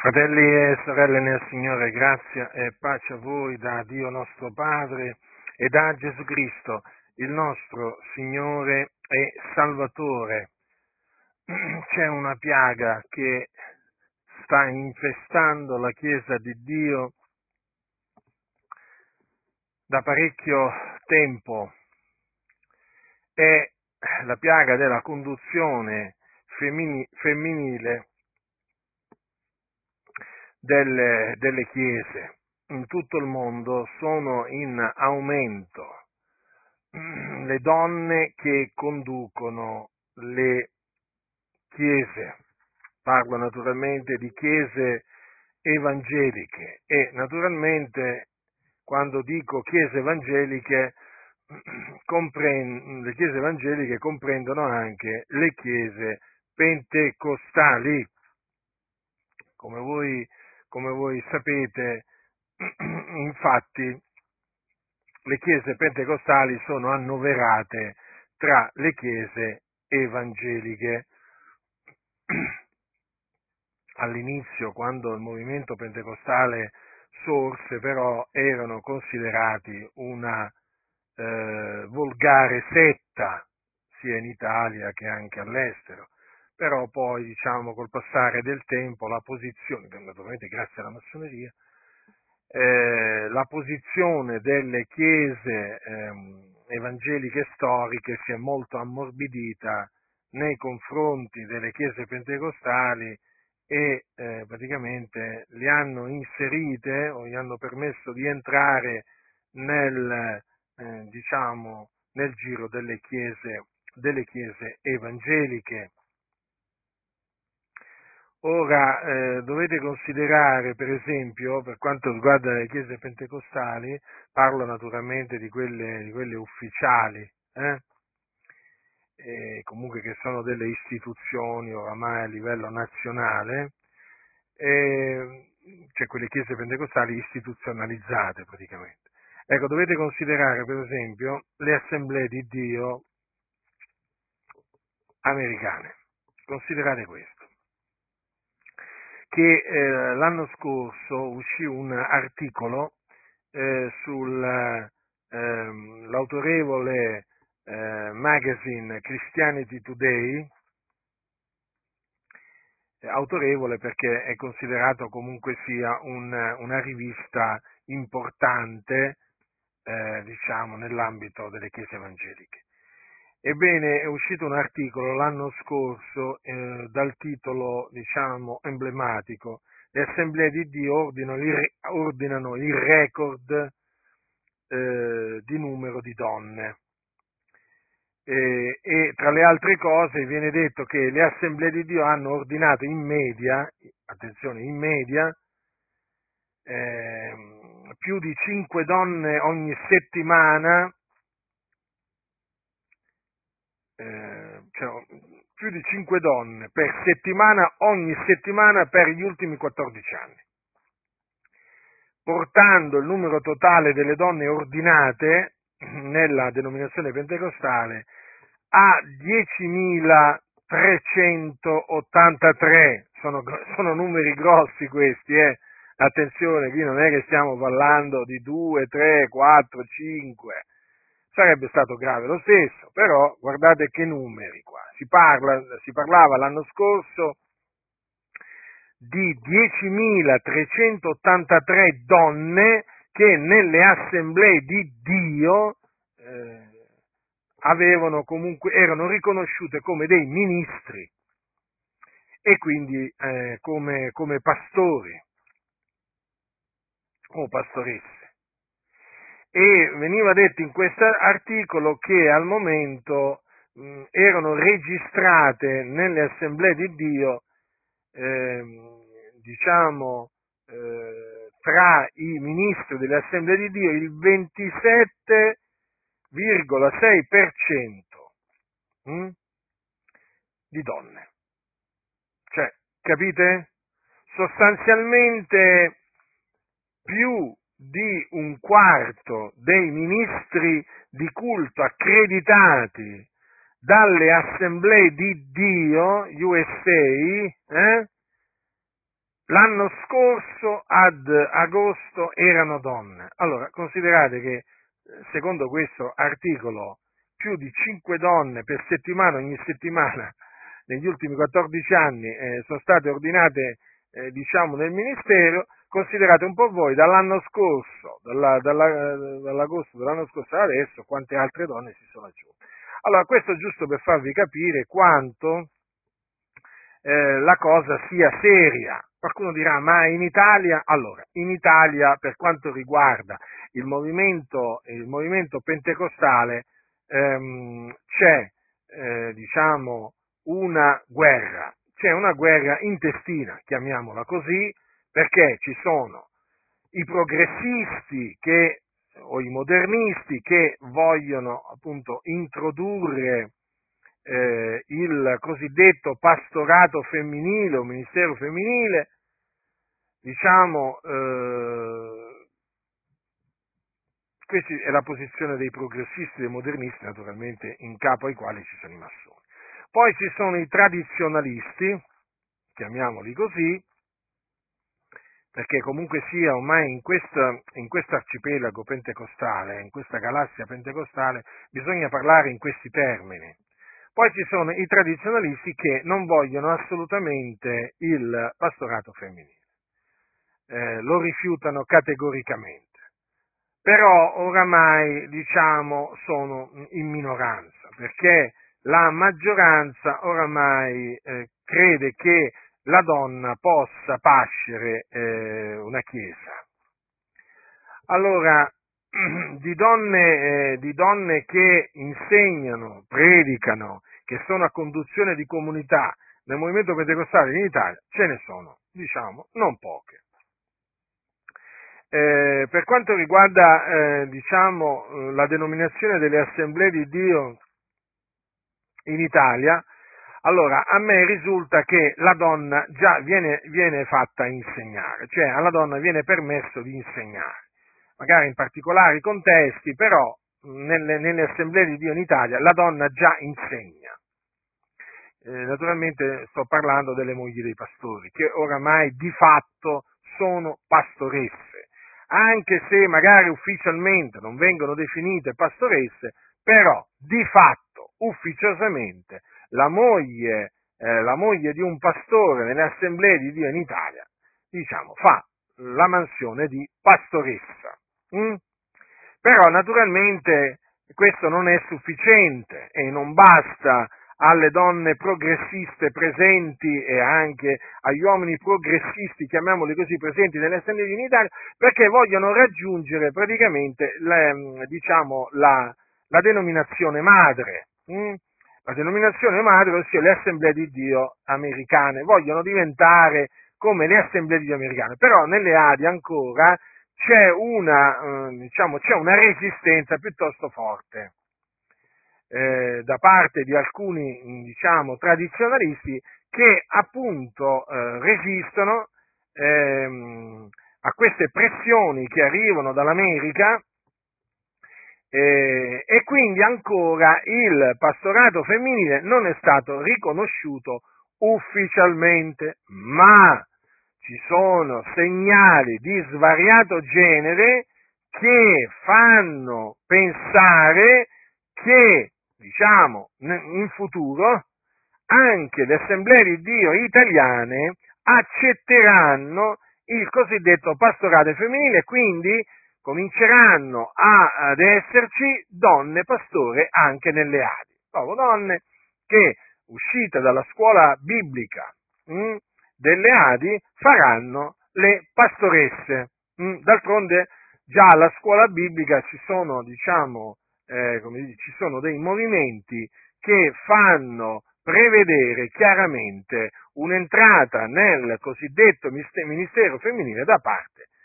Fratelli e sorelle nel Signore, grazia e pace a voi da Dio nostro Padre e da Gesù Cristo, il nostro Signore e Salvatore. C'è una piaga che sta infestando la Chiesa di Dio da parecchio tempo. È la piaga della conduzione femminile delle, delle chiese in tutto il mondo sono in aumento le donne che conducono le chiese. Parlo naturalmente di chiese evangeliche e naturalmente quando dico chiese evangeliche le chiese evangeliche comprendono anche le chiese pentecostali. Come voi come voi sapete, infatti, le chiese pentecostali sono annoverate tra le chiese evangeliche. All'inizio, quando il movimento pentecostale sorse, però erano considerati una eh, volgare setta, sia in Italia che anche all'estero però poi diciamo col passare del tempo la posizione, naturalmente grazie alla massoneria, eh, la posizione delle chiese eh, evangeliche storiche si è molto ammorbidita nei confronti delle chiese pentecostali e eh, praticamente le hanno inserite o gli hanno permesso di entrare nel, eh, diciamo, nel giro delle chiese, delle chiese evangeliche. Ora eh, dovete considerare, per esempio, per quanto riguarda le chiese pentecostali, parlo naturalmente di quelle, di quelle ufficiali, eh? Eh, comunque che sono delle istituzioni oramai a livello nazionale, cioè quelle chiese pentecostali istituzionalizzate praticamente. Ecco, dovete considerare per esempio le assemblee di Dio americane. Considerate questo che eh, l'anno scorso uscì un articolo eh, sull'autorevole ehm, eh, magazine Christianity Today, autorevole perché è considerato comunque sia un, una rivista importante, eh, diciamo, nell'ambito delle chiese evangeliche. Ebbene, è uscito un articolo l'anno scorso eh, dal titolo, diciamo, emblematico. Le assemblee di Dio ordinano ordinano il record eh, di numero di donne. E, e, tra le altre cose viene detto che le assemblee di Dio hanno ordinato in media, attenzione, in media, eh, più di 5 donne ogni settimana eh, cioè, più di 5 donne per settimana ogni settimana per gli ultimi 14 anni, portando il numero totale delle donne ordinate nella denominazione pentecostale a 10.383. Sono, sono numeri grossi questi, eh? Attenzione, qui non è che stiamo parlando di 2, 3, 4, 5 sarebbe stato grave lo stesso, però guardate che numeri qua. Si, parla, si parlava l'anno scorso di 10.383 donne che nelle assemblee di Dio eh, comunque, erano riconosciute come dei ministri e quindi eh, come, come pastori o pastoresse e veniva detto in questo articolo che al momento mh, erano registrate nelle assemblee di Dio, eh, diciamo, eh, tra i ministri delle assemblee di Dio il 27,6% mh, di donne. Cioè, capite? Sostanzialmente più di un quarto dei ministri di culto accreditati dalle assemblee di Dio USA eh, l'anno scorso ad agosto erano donne. Allora, considerate che secondo questo articolo più di 5 donne per settimana ogni settimana negli ultimi 14 anni eh, sono state ordinate eh, diciamo nel ministero, considerate un po' voi dall'anno scorso, dalla, dalla, dall'agosto dell'anno scorso ad adesso, quante altre donne si sono aggiunte. Allora, questo giusto per farvi capire quanto eh, la cosa sia seria. Qualcuno dirà, ma in Italia? Allora, in Italia, per quanto riguarda il movimento, il movimento pentecostale, ehm, c'è, eh, diciamo, una guerra, c'è una guerra intestina, chiamiamola così, perché ci sono i progressisti che, o i modernisti che vogliono appunto introdurre eh, il cosiddetto pastorato femminile o ministero femminile, diciamo, eh, questa è la posizione dei progressisti e dei modernisti, naturalmente, in capo ai quali ci sono i massoni. Poi ci sono i tradizionalisti, chiamiamoli così, perché comunque sia ormai in, questa, in questo arcipelago pentecostale, in questa galassia pentecostale, bisogna parlare in questi termini. Poi ci sono i tradizionalisti che non vogliono assolutamente il pastorato femminile, eh, lo rifiutano categoricamente. Però oramai, diciamo, sono in minoranza, perché la maggioranza oramai eh, crede che la donna possa pascere eh, una chiesa. Allora, di donne, eh, di donne che insegnano, predicano, che sono a conduzione di comunità nel movimento pentecostale in Italia, ce ne sono, diciamo, non poche. Eh, per quanto riguarda eh, diciamo, la denominazione delle assemblee di Dio in Italia, allora a me risulta che la donna già viene, viene fatta insegnare, cioè alla donna viene permesso di insegnare, magari in particolari contesti, però nelle, nelle assemblee di Dio in Italia la donna già insegna. Eh, naturalmente sto parlando delle mogli dei pastori, che oramai di fatto sono pastoresse, anche se magari ufficialmente non vengono definite pastoresse, però di fatto ufficiosamente la moglie, eh, la moglie di un pastore nelle assemblee di Dio in Italia, diciamo, fa la mansione di pastoressa. Mm? Però naturalmente questo non è sufficiente e non basta alle donne progressiste presenti e anche agli uomini progressisti, chiamiamoli così, presenti nelle assemblee in Italia, perché vogliono raggiungere praticamente le, diciamo, la, la denominazione madre. Mm? La denominazione madre, ossia le assemblee di Dio americane, vogliono diventare come le assemblee di Dio americane, però nelle Adi ancora c'è una, eh, diciamo, c'è una resistenza piuttosto forte eh, da parte di alcuni diciamo, tradizionalisti che appunto eh, resistono ehm, a queste pressioni che arrivano dall'America eh, e quindi ancora il pastorato femminile non è stato riconosciuto ufficialmente, ma ci sono segnali di svariato genere che fanno pensare che, diciamo, in futuro anche le assemblee di Dio italiane accetteranno il cosiddetto pastorato femminile, quindi cominceranno a, ad esserci donne pastore anche nelle Adi, proprio donne che uscite dalla scuola biblica mh, hm, delle Adi faranno le pastoresse. Mh, hm. d'altronde già alla scuola biblica ci sono, diciamo, eh, dice, ci sono dei movimenti che fanno prevedere chiaramente un'entrata nel cosiddetto ministero femminile da parte Mm,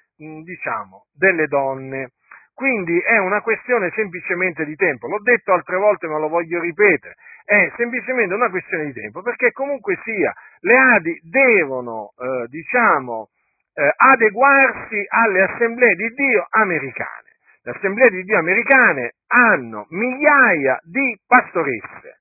diciamo, delle donne. Quindi è una questione semplicemente di tempo. L'ho detto altre volte ma lo voglio ripetere. È semplicemente una questione di tempo perché comunque sia le Adi devono, eh, diciamo, eh, adeguarsi alle assemblee di Dio americane. Le assemblee di Dio americane hanno migliaia di pastoresse.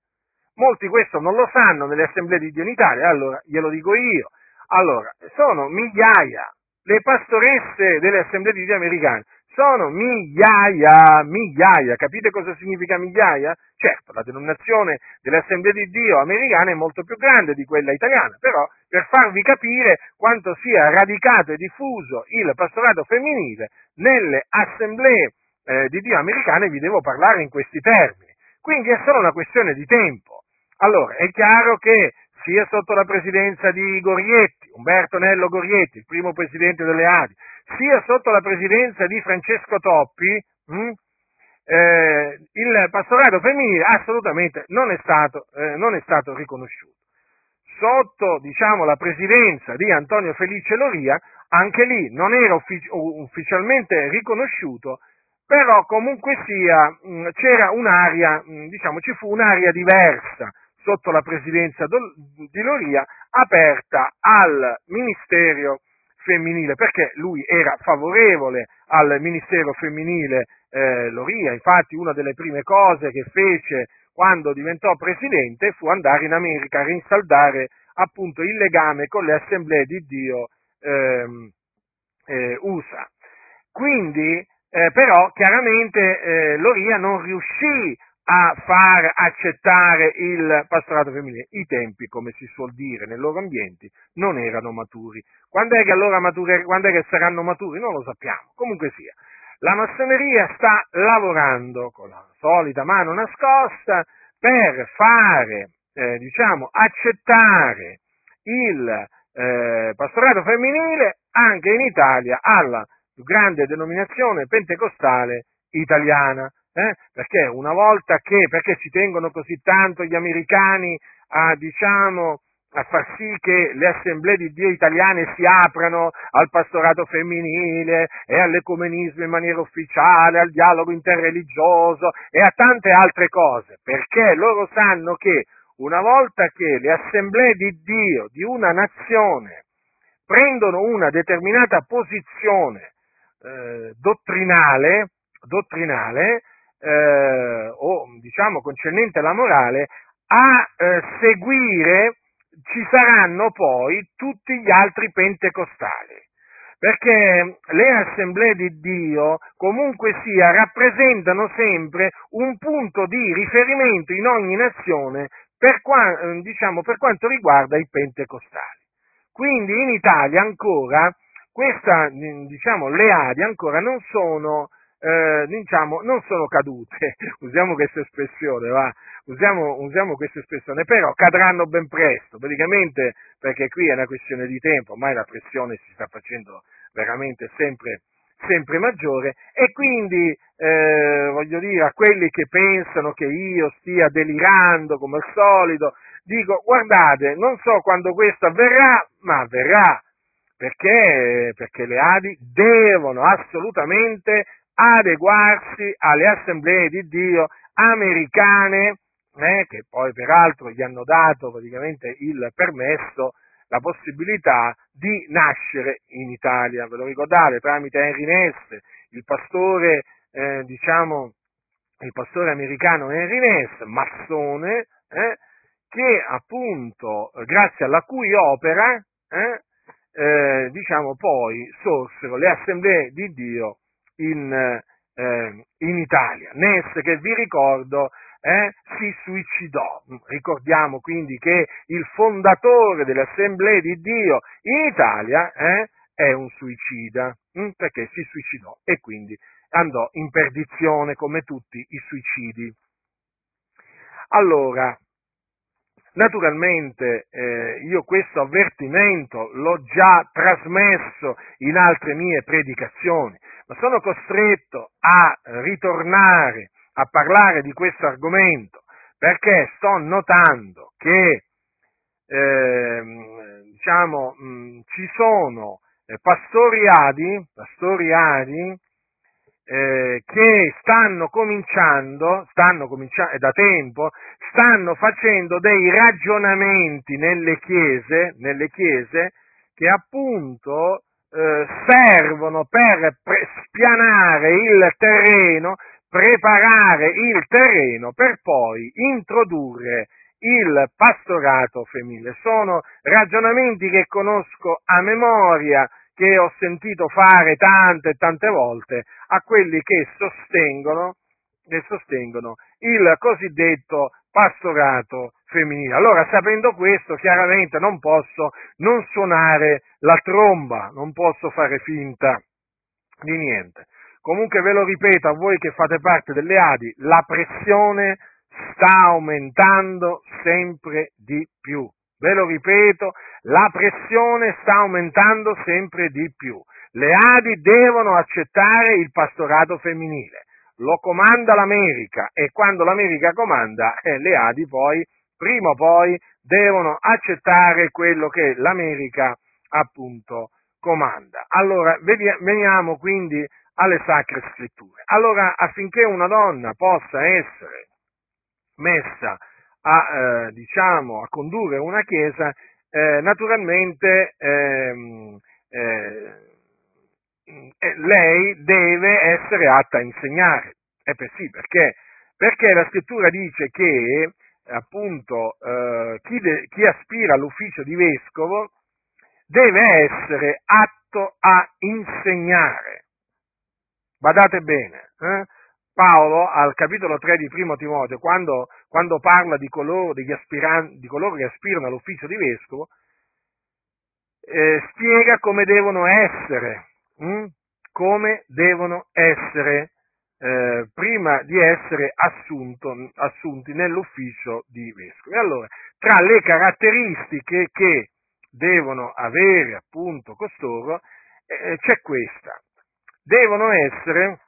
Molti questo non lo sanno nelle assemblee di Dio in Italia, allora glielo dico io allora, sono migliaia le pastoresse delle assemblee di Dio americane sono migliaia, migliaia. Capite cosa significa migliaia? Certo, la denominazione delle assemblee di Dio americane è molto più grande di quella italiana, però per farvi capire quanto sia radicato e diffuso il pastorato femminile nelle assemblee eh, di Dio americane vi devo parlare in questi termini. Quindi è solo una questione di tempo. Allora, è chiaro che sia sotto la presidenza di Gorietti, Umberto Nello Gorietti, il primo presidente delle Adi, sia sotto la presidenza di Francesco Toppi, mh, hm, eh, il pastorato femminile assolutamente non è stato, eh, non è stato riconosciuto. Sotto diciamo, la presidenza di Antonio Felice Loria, anche lì non era uffic- ufficialmente riconosciuto, però comunque sia mh, c'era un'aria, mh, diciamo, ci fu un'aria diversa sotto la presidenza di Loria aperta al ministero femminile, perché lui era favorevole al ministero femminile eh, Loria, infatti una delle prime cose che fece quando diventò presidente fu andare in America a rinsaldare appunto il legame con le assemblee di Dio ehm, eh, USA. Quindi, eh, però, chiaramente eh, Loria non riuscì a far accettare il pastorato femminile. I tempi, come si suol dire nei loro ambienti, non erano maturi. Quando è che allora mature, quando è che saranno maturi? Non lo sappiamo. Comunque sia. La massoneria sta lavorando con la solita mano nascosta per fare, eh, diciamo, accettare il eh, pastorato femminile anche in Italia alla più grande denominazione pentecostale italiana. Eh? Perché una volta che, perché ci tengono così tanto gli americani a, diciamo, a far sì che le assemblee di Dio italiane si aprano al pastorato femminile e all'ecumenismo in maniera ufficiale, al dialogo interreligioso e a tante altre cose, perché loro sanno che una volta che le assemblee di Dio di una nazione prendono una determinata posizione eh, dottrinale, dottrinale eh, o diciamo concernente alla morale, a eh, seguire ci saranno poi tutti gli altri pentecostali. Perché le assemblee di Dio comunque sia rappresentano sempre un punto di riferimento in ogni nazione per, qua, diciamo, per quanto riguarda i pentecostali. Quindi in Italia ancora questa, diciamo, le Adi ancora non sono eh, diciamo, non sono cadute, usiamo questa espressione, va? Usiamo, usiamo questa espressione, però cadranno ben presto, praticamente perché qui è una questione di tempo, ormai la pressione si sta facendo veramente sempre, sempre maggiore e quindi eh, voglio dire a quelli che pensano che io stia delirando come al solito, dico guardate, non so quando questo avverrà, ma avverrà. Perché? Perché le Adi devono assolutamente adeguarsi alle assemblee di Dio americane, eh, che poi peraltro gli hanno dato praticamente il permesso, la possibilità di nascere in Italia. Ve lo ricordate? Tramite Henry Ness, il pastore, eh, diciamo, il pastore americano Henry Ness, massone, eh, che appunto, grazie alla cui opera, eh, eh, diciamo poi sorsero le assemblee di Dio in, eh, in Italia. Ness, che vi ricordo, eh, si suicidò. Ricordiamo quindi che il fondatore delle assemblee di Dio in Italia eh, è un suicida, hm, perché si suicidò e quindi andò in perdizione come tutti i suicidi. Allora, Naturalmente eh, io questo avvertimento l'ho già trasmesso in altre mie predicazioni, ma sono costretto a ritornare a parlare di questo argomento perché sto notando che eh, diciamo, mh, ci sono eh, pastori adi, pastori adi eh, che stanno cominciando, stanno cominciando da tempo, stanno facendo dei ragionamenti nelle chiese, nelle chiese che appunto eh, servono per pre- spianare il terreno, preparare il terreno per poi introdurre il pastorato femminile. Sono ragionamenti che conosco a memoria, che ho sentito fare tante e tante volte a quelli che sostengono, che sostengono il cosiddetto pastorato femminile. Allora, sapendo questo, chiaramente non posso non suonare la tromba, non posso fare finta di niente. Comunque ve lo ripeto a voi che fate parte delle Adi, la pressione sta aumentando sempre di più. Ve lo ripeto, la pressione sta aumentando sempre di più. Le Adi devono accettare il pastorato femminile. Lo comanda l'America e quando l'America comanda, eh, le Adi poi, prima o poi, devono accettare quello che l'America appunto comanda. Allora, veniamo quindi alle sacre scritture. Allora, affinché una donna possa essere messa a, eh, diciamo, a condurre una chiesa, eh, naturalmente ehm, eh, eh, lei deve essere atta a insegnare. E per sì, perché? Perché la scrittura dice che appunto eh, chi, de, chi aspira all'ufficio di vescovo deve essere atto a insegnare. Badate bene, eh? Paolo al capitolo 3 di Primo Timoteo, quando, quando parla di coloro, aspiran- di coloro, che aspirano all'ufficio di vescovo, eh, spiega come devono essere, hm? come devono essere eh, prima di essere assunto, assunti nell'ufficio di vescovo. E allora, tra le caratteristiche che devono avere appunto costoro, eh, c'è questa. Devono essere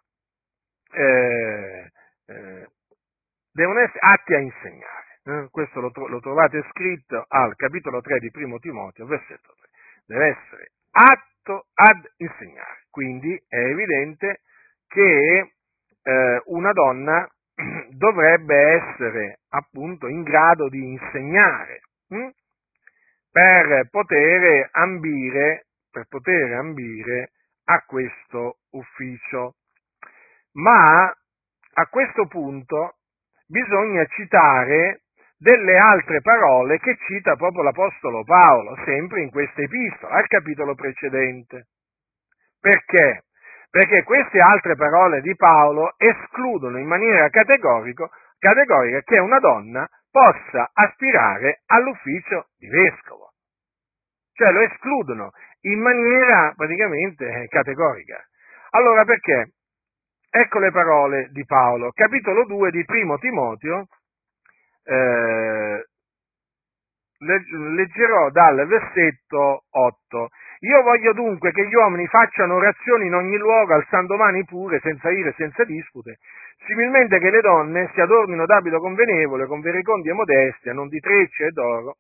eh, eh, devono essere atti a insegnare. Eh? Questo lo, lo, trovate scritto al capitolo 3 di Primo Timoteo, versetto 3. Deve essere atto ad insegnare. Quindi è evidente che eh, una donna dovrebbe essere appunto in grado di insegnare hm? per poter ambire, per poter ambire a questo ufficio ma a questo punto bisogna citare delle altre parole che cita proprio l'Apostolo Paolo, sempre in questa epistola, al capitolo precedente. Perché? Perché queste altre parole di Paolo escludono in maniera categorica che una donna possa aspirare all'ufficio di vescovo. Cioè lo escludono in maniera praticamente categorica. Allora perché? Ecco le parole di Paolo, capitolo 2 di Primo Timoteo, eh, leggerò dal versetto 8. Io voglio dunque che gli uomini facciano orazioni in ogni luogo, alzando mani pure, senza ire, senza dispute, similmente che le donne si adornino d'abito convenevole, con verecondie modestia, non di trecce e d'oro,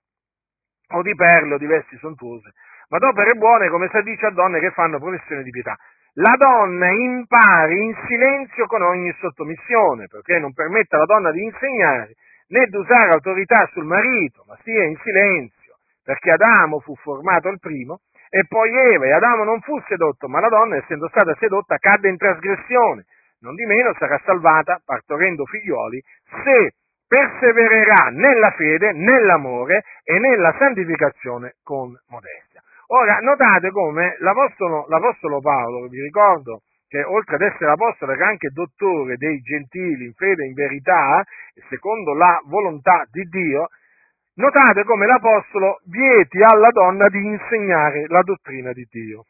o di perle o di vesti sontuose, ma d'opere buone, come si dice a donne che fanno professione di pietà la donna impari in silenzio con ogni sottomissione, perché non permette alla donna di insegnare né di usare autorità sul marito, ma sia in silenzio, perché Adamo fu formato il primo e poi Eva, e Adamo non fu sedotto, ma la donna, essendo stata sedotta, cadde in trasgressione. Non di meno sarà salvata, partorendo figlioli, se persevererà nella fede, nell'amore e nella santificazione con modestia. Ora, notate come l'Apostolo, l'Apostolo Paolo, vi ricordo che oltre ad essere apostolo era anche dottore dei gentili in fede e in verità, secondo la volontà di Dio, notate come l'Apostolo vieti alla donna di insegnare la dottrina di Dio.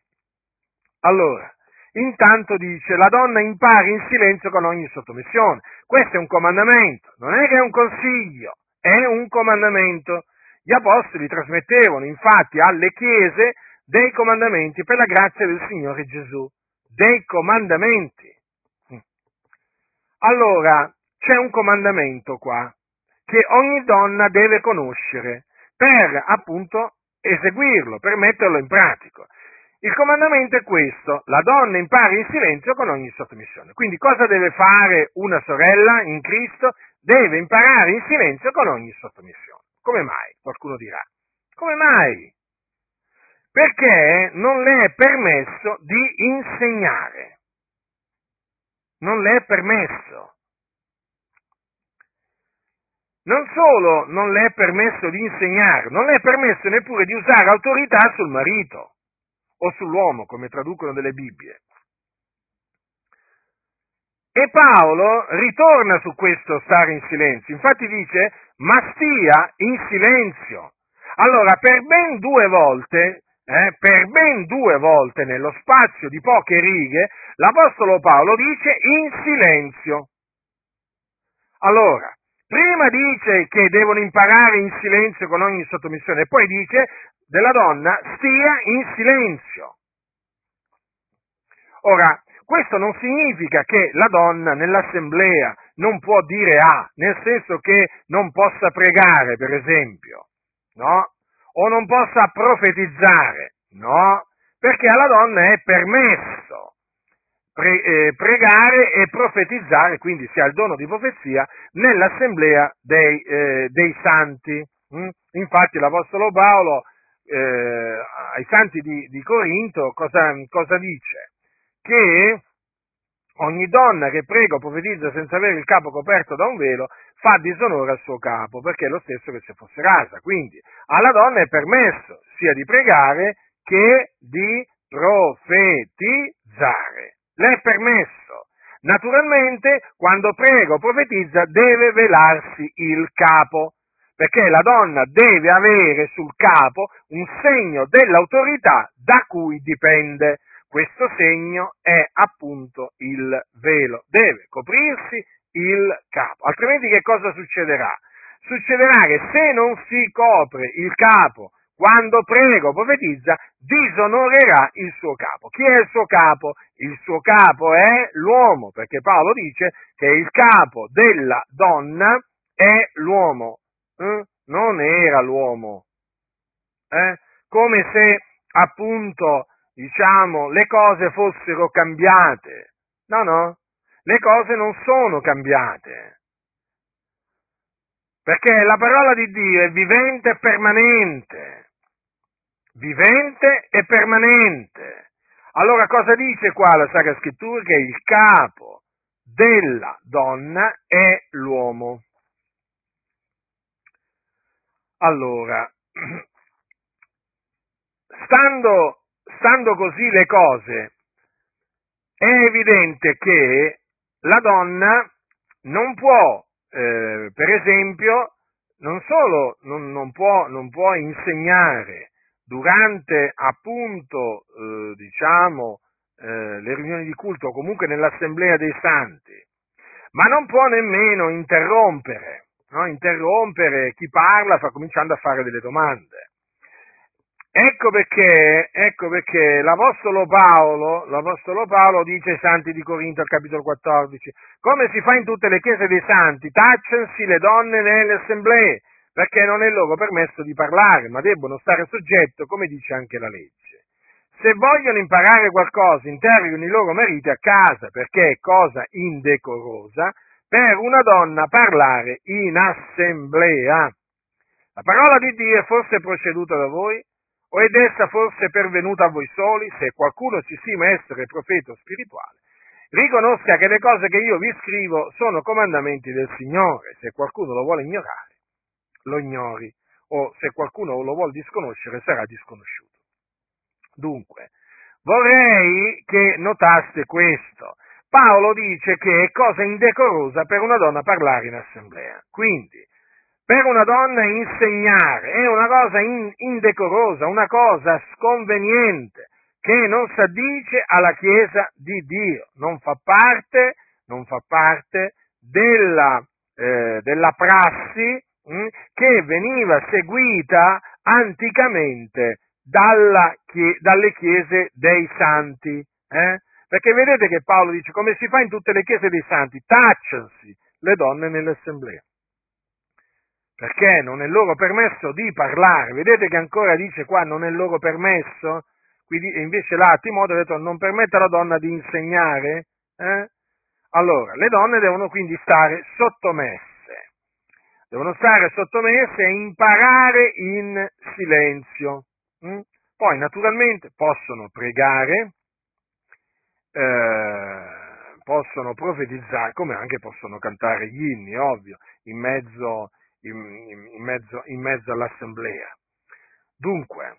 Allora, intanto dice la donna impari in silenzio con ogni sottomissione. Questo è un comandamento, non è che è un consiglio, è un comandamento. Gli apostoli trasmettevano infatti alle chiese dei comandamenti per la grazia del Signore Gesù, dei comandamenti. Allora, c'è un comandamento qua che ogni donna deve conoscere per appunto eseguirlo, per metterlo in pratica. Il comandamento è questo, la donna impari in silenzio con ogni sottomissione. Quindi cosa deve fare una sorella in Cristo? Deve imparare in silenzio con ogni sottomissione. Come mai? Qualcuno dirà. Come mai? Perché non le è permesso di insegnare. Non le è permesso. non solo non le è permesso di insegnare, non le è permesso neppure di usare autorità sul marito o sull'uomo, come traducono delle Bibbie. E Paolo ritorna su questo stare in silenzio, infatti dice, ma stia in silenzio. Allora, per ben due volte, eh, per ben due volte nello spazio di poche righe, l'Apostolo Paolo dice in silenzio. Allora, prima dice che devono imparare in silenzio con ogni sottomissione e poi dice della donna stia in silenzio. Ora, questo non significa che la donna nell'assemblea non può dire A, nel senso che non possa pregare, per esempio, no? O non possa profetizzare, no? Perché alla donna è permesso pre- eh, pregare e profetizzare, quindi si ha il dono di profezia, nell'assemblea dei, eh, dei santi. Mm? Infatti l'Apostolo Paolo eh, ai santi di, di Corinto cosa, cosa dice? Che ogni donna che prega o profetizza senza avere il capo coperto da un velo fa disonore al suo capo, perché è lo stesso che se fosse rasa. Quindi alla donna è permesso sia di pregare che di profetizzare. Le è permesso. Naturalmente, quando prega o profetizza, deve velarsi il capo, perché la donna deve avere sul capo un segno dell'autorità da cui dipende. Questo segno è appunto il velo. Deve coprirsi il capo. Altrimenti che cosa succederà? Succederà che se non si copre il capo quando prega o profetizza, disonorerà il suo capo. Chi è il suo capo? Il suo capo è l'uomo, perché Paolo dice che il capo della donna è l'uomo, eh? non era l'uomo. Eh? Come se appunto, diciamo, le cose fossero cambiate. No, no, le cose non sono cambiate. Perché la parola di Dio è vivente e permanente vivente e permanente. Allora cosa dice qua la Sacra Scrittura? Che il capo della donna è l'uomo. Allora, stando, stando così le cose, è evidente che la donna non può, eh, per esempio, non solo non, non, può, non può insegnare durante appunto, eh, diciamo, eh, le riunioni di culto o comunque nell'assemblea dei santi, ma non può nemmeno interrompere, no? interrompere chi parla fa, cominciando a fare delle domande. Ecco perché, ecco perché l'Apostolo, Paolo, l'Apostolo Paolo dice ai Santi di Corinto al capitolo 14, come si fa in tutte le chiese dei santi, tacciansi le donne nelle assemblee, perché non è loro permesso di parlare, ma debbono stare soggetto, come dice anche la legge. Se vogliono imparare qualcosa, interrogano i loro mariti a casa, perché è cosa indecorosa per una donna parlare in assemblea. La parola di Dio è forse proceduta da voi? O ed essa forse pervenuta a voi soli, se qualcuno si stima essere profeta spirituale? Riconosca che le cose che io vi scrivo sono comandamenti del Signore, se qualcuno lo vuole ignorare lo ignori o se qualcuno lo vuole disconoscere sarà disconosciuto. Dunque, vorrei che notaste questo. Paolo dice che è cosa indecorosa per una donna parlare in assemblea. Quindi, per una donna insegnare è una cosa in, indecorosa, una cosa sconveniente, che non si addice alla Chiesa di Dio, non fa parte, non fa parte della, eh, della prassi Mm, che veniva seguita anticamente dalla, dalle chiese dei santi. Eh? Perché vedete che Paolo dice come si fa in tutte le chiese dei santi, tacciansi le donne nell'assemblea. Perché non è loro permesso di parlare. Vedete che ancora dice qua non è loro permesso? Quindi, invece là Timoteo ha detto non permette alla donna di insegnare. Eh? Allora, le donne devono quindi stare sottomesse devono stare sottomesse e imparare in silenzio. Mm? Poi naturalmente possono pregare, eh, possono profetizzare, come anche possono cantare gli inni, ovvio, in mezzo, in, in, mezzo, in mezzo, all'assemblea. Dunque,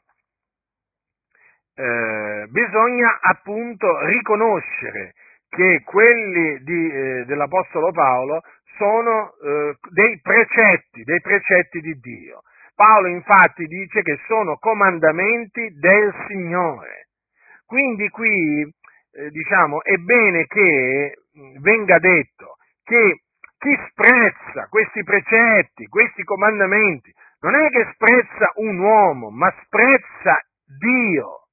eh, bisogna appunto riconoscere che quelli di, eh, dell'Apostolo Paolo sono eh, dei precetti, dei precetti di Dio. Paolo infatti dice che sono comandamenti del Signore. Quindi qui, eh, diciamo, è bene che venga detto che chi sprezza questi precetti, questi comandamenti, non è che sprezza un uomo, ma sprezza Dio.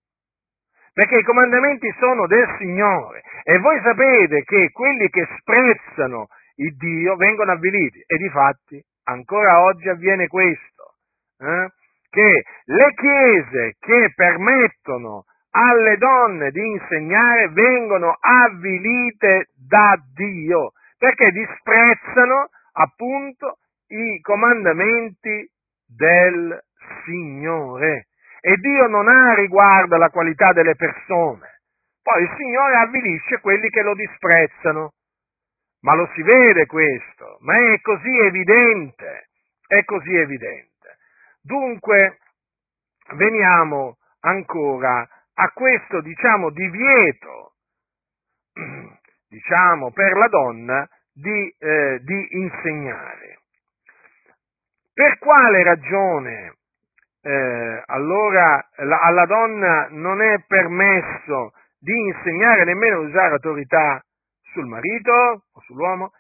Perché i comandamenti sono del Signore e voi sapete che quelli che sprezzano il Dio vengono avviliti e di fatti ancora oggi avviene questo, eh? che le chiese che permettono alle donne di insegnare vengono avvilite da Dio perché disprezzano appunto i comandamenti del Signore. E Dio non ha riguardo alla qualità delle persone. Poi il Signore avvilisce quelli che lo disprezzano. Ma lo si vede questo, ma è così evidente, è così evidente. Dunque, veniamo ancora a questo, diciamo, divieto diciamo, per la donna di, eh, di insegnare. Per quale ragione eh, allora la, alla donna non è permesso di insegnare nemmeno usare autorità sul marito o sull'uomo?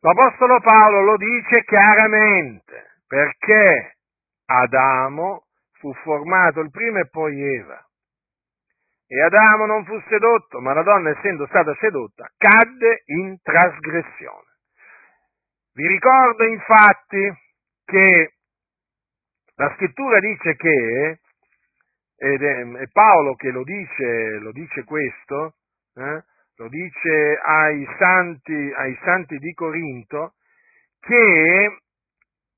L'Apostolo Paolo lo dice chiaramente, perché Adamo fu formato il primo e poi Eva. E Adamo non fu sedotto, ma la donna, essendo stata sedotta, cadde in trasgressione. Vi ricordo infatti che la scrittura dice che, ed è, Paolo che lo dice, lo dice questo, eh, lo dice ai santi, ai santi di Corinto, che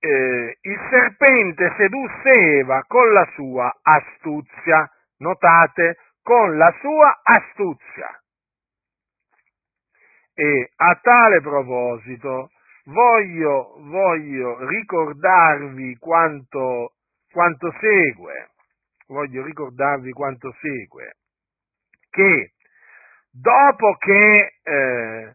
eh, il serpente sedusse Eva con la sua astuzia. Notate, con la sua astuzia. E a tale proposito voglio, voglio ricordarvi quanto, quanto segue, voglio ricordarvi quanto segue, che dopo che eh,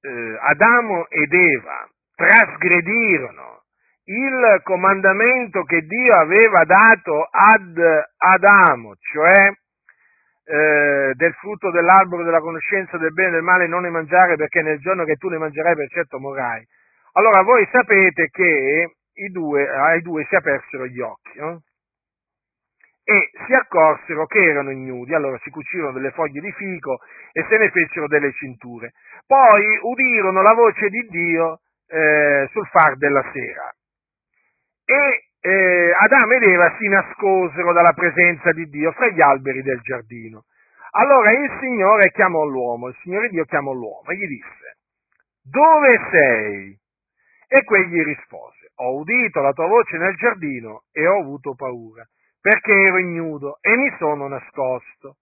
eh, Adamo ed Eva trasgredirono il comandamento che Dio aveva dato ad Adamo, cioè eh, del frutto dell'albero della conoscenza del bene e del male non ne mangiare perché nel giorno che tu ne mangerai per certo morrai. Allora voi sapete che due, ai due si apersero gli occhi no? e si accorsero che erano ignudi, allora si cucirono delle foglie di fico e se ne fecero delle cinture. Poi udirono la voce di Dio eh, sul far della sera e eh, Adamo ed Eva si nascosero dalla presenza di Dio fra gli alberi del giardino. Allora il Signore chiamò l'uomo, il Signore Dio chiamò l'uomo e gli disse, dove sei? E quegli rispose, ho udito la tua voce nel giardino e ho avuto paura, perché ero ignudo e mi sono nascosto.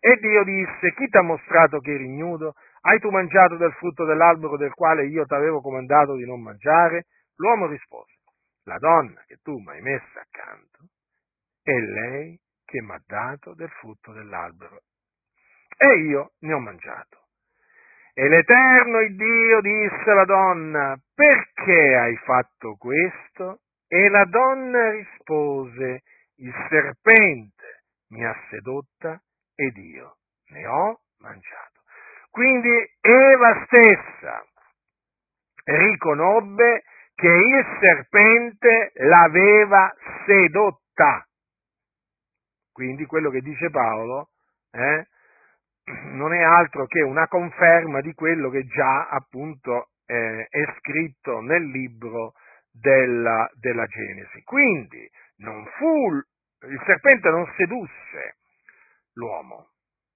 E Dio disse, chi ti ha mostrato che eri ignudo? Hai tu mangiato del frutto dell'albero del quale io ti avevo comandato di non mangiare? L'uomo rispose, la donna che tu mi hai messa accanto è lei che mi ha dato del frutto dell'albero e io ne ho mangiato. E l'Eterno il Dio disse alla donna, perché hai fatto questo? E la donna rispose, il serpente mi ha sedotta ed io ne ho mangiato. Quindi Eva stessa riconobbe che il serpente l'aveva sedotta. Quindi quello che dice Paolo eh, non è altro che una conferma di quello che già appunto eh, è scritto nel libro della, della Genesi. Quindi fu, il serpente non sedusse l'uomo,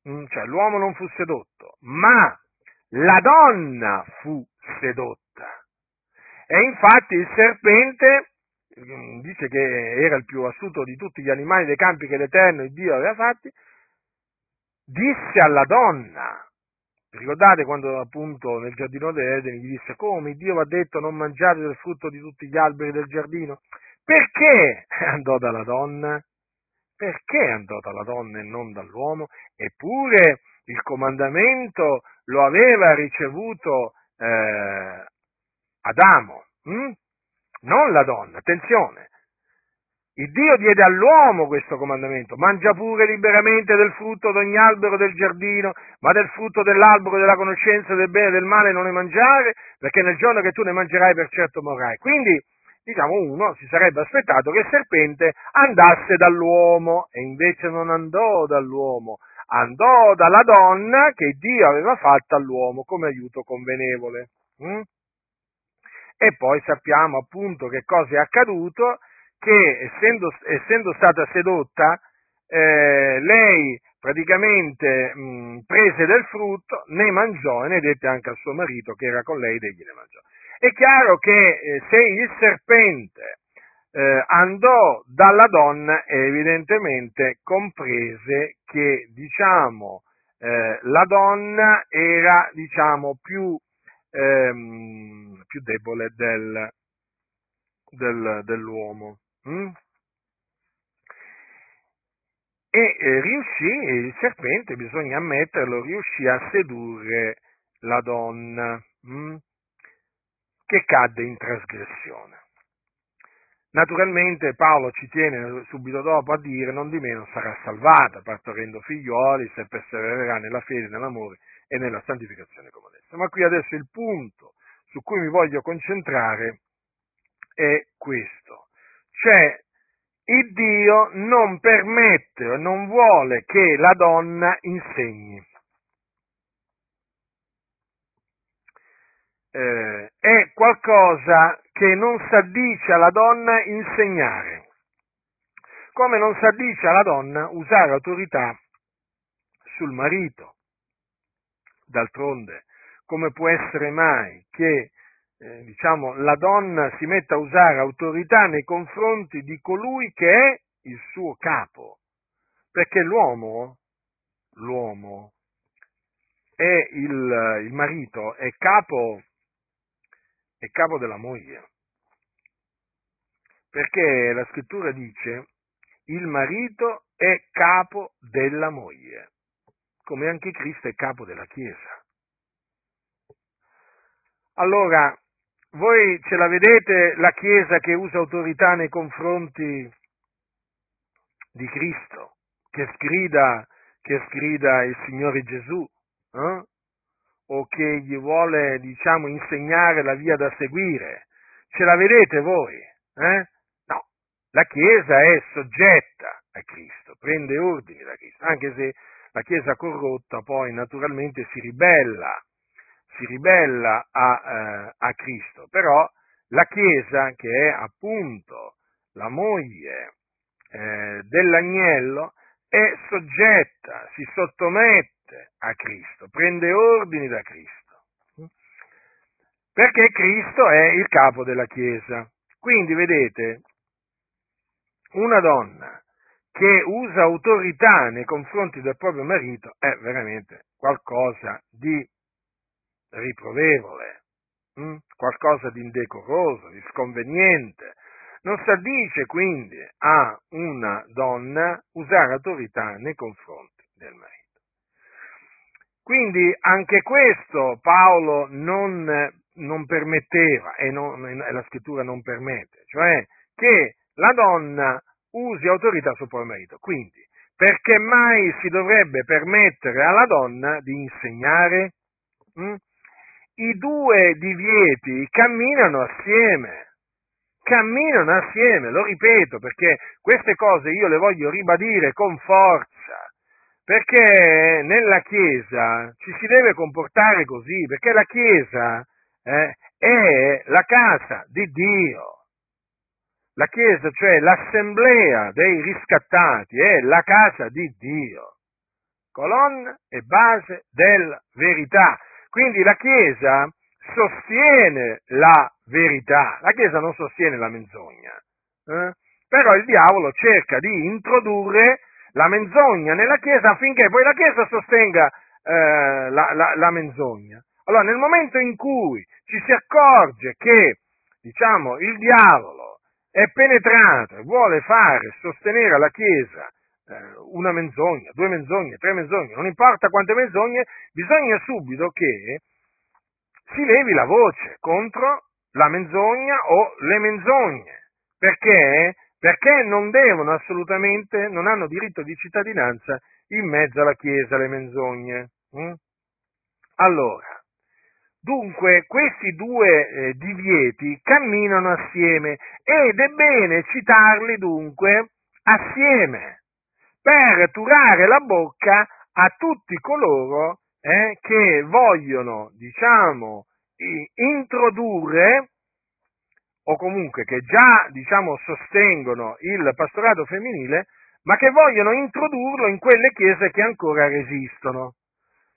mm, cioè l'uomo non fu sedotto, ma la donna fu sedotta. E infatti il serpente mm, dice che era il più astuto di tutti gli animali dei campi che l'Eterno il Dio aveva fatti, disse alla donna, Ricordate quando appunto nel giardino dell'Eden gli disse come Dio va detto non mangiate del frutto di tutti gli alberi del giardino? Perché andò dalla donna? Perché andò dalla donna e non dall'uomo? Eppure il comandamento lo aveva ricevuto eh, Adamo, hm? non la donna, attenzione. Il Dio diede all'uomo questo comandamento, mangia pure liberamente del frutto di ogni albero del giardino, ma del frutto dell'albero della conoscenza del bene e del male non ne mangiare, perché nel giorno che tu ne mangerai per certo morrai. Quindi, diciamo, uno si sarebbe aspettato che il serpente andasse dall'uomo, e invece non andò dall'uomo, andò dalla donna che Dio aveva fatta all'uomo come aiuto convenevole. Mm? E poi sappiamo appunto che cosa è accaduto, che essendo, essendo stata sedotta, eh, lei praticamente mh, prese del frutto, ne mangiò e ne dette anche al suo marito che era con lei ed egli ne mangiò. È chiaro che eh, se il serpente eh, andò dalla donna evidentemente comprese che diciamo, eh, la donna era diciamo, più, ehm, più debole del, del, dell'uomo. Mm? E eh, riuscì, il serpente, bisogna ammetterlo, riuscì a sedurre la donna, mm? che cadde in trasgressione. Naturalmente Paolo ci tiene subito dopo a dire non di meno sarà salvata, partorendo figlioli, se persevererà nella fede, nell'amore e nella santificazione come adesso. Ma qui adesso il punto su cui mi voglio concentrare è questo. Cioè, il Dio non permette non vuole che la donna insegni. Eh, è qualcosa che non s'addice alla donna insegnare, come non s'addice alla donna usare autorità sul marito. D'altronde, come può essere mai che eh, diciamo, la donna si metta a usare autorità nei confronti di colui che è il suo capo? Perché l'uomo, l'uomo è il, il marito, è capo è capo della moglie. Perché la scrittura dice il marito è capo della moglie, come anche Cristo è capo della Chiesa. Allora, voi ce la vedete la Chiesa che usa autorità nei confronti di Cristo, che sgrida, che sgrida il Signore Gesù? Eh? o che gli vuole, diciamo, insegnare la via da seguire. Ce la vedete voi? Eh? No, la Chiesa è soggetta a Cristo, prende ordini da Cristo, anche se la Chiesa corrotta poi naturalmente si ribella, si ribella a, eh, a Cristo, però la Chiesa, che è appunto la moglie eh, dell'agnello, è soggetta, si sottomette a Cristo, prende ordini da Cristo, perché Cristo è il capo della Chiesa. Quindi vedete, una donna che usa autorità nei confronti del proprio marito è veramente qualcosa di riprovevole, hm? qualcosa di indecoroso, di sconveniente. Non si addice quindi a una donna usare autorità nei confronti del marito. Quindi anche questo Paolo non, non permetteva e, non, e, la scrittura non permette, cioè che la donna usi autorità sul proprio marito. Quindi, perché mai si dovrebbe permettere alla donna di insegnare? Mm? I due divieti camminano assieme, camminano assieme, lo ripeto, perché queste cose io le voglio ribadire con forza perché nella Chiesa ci si deve comportare così, perché la Chiesa eh, è la casa di Dio. La Chiesa, cioè l'assemblea dei riscattati, è la casa di Dio, colonna e base della verità. Quindi la Chiesa sostiene la verità, la Chiesa non sostiene la menzogna. Eh? Però il diavolo cerca di introdurre la menzogna nella Chiesa affinché poi la Chiesa sostenga eh, la, la, la menzogna. Allora, nel momento in cui ci si accorge che, diciamo, il diavolo è penetrato e vuole fare sostenere alla Chiesa una menzogna, due menzogne, tre menzogne, non importa quante menzogne, bisogna subito che si levi la voce contro la menzogna o le menzogne. Perché? Perché non devono assolutamente, non hanno diritto di cittadinanza in mezzo alla Chiesa le menzogne. Hm? Allora, dunque questi due eh, divieti camminano assieme ed è bene citarli dunque assieme per turare la bocca a tutti coloro eh, che vogliono, diciamo, introdurre o comunque che già, diciamo, sostengono il pastorato femminile, ma che vogliono introdurlo in quelle chiese che ancora resistono.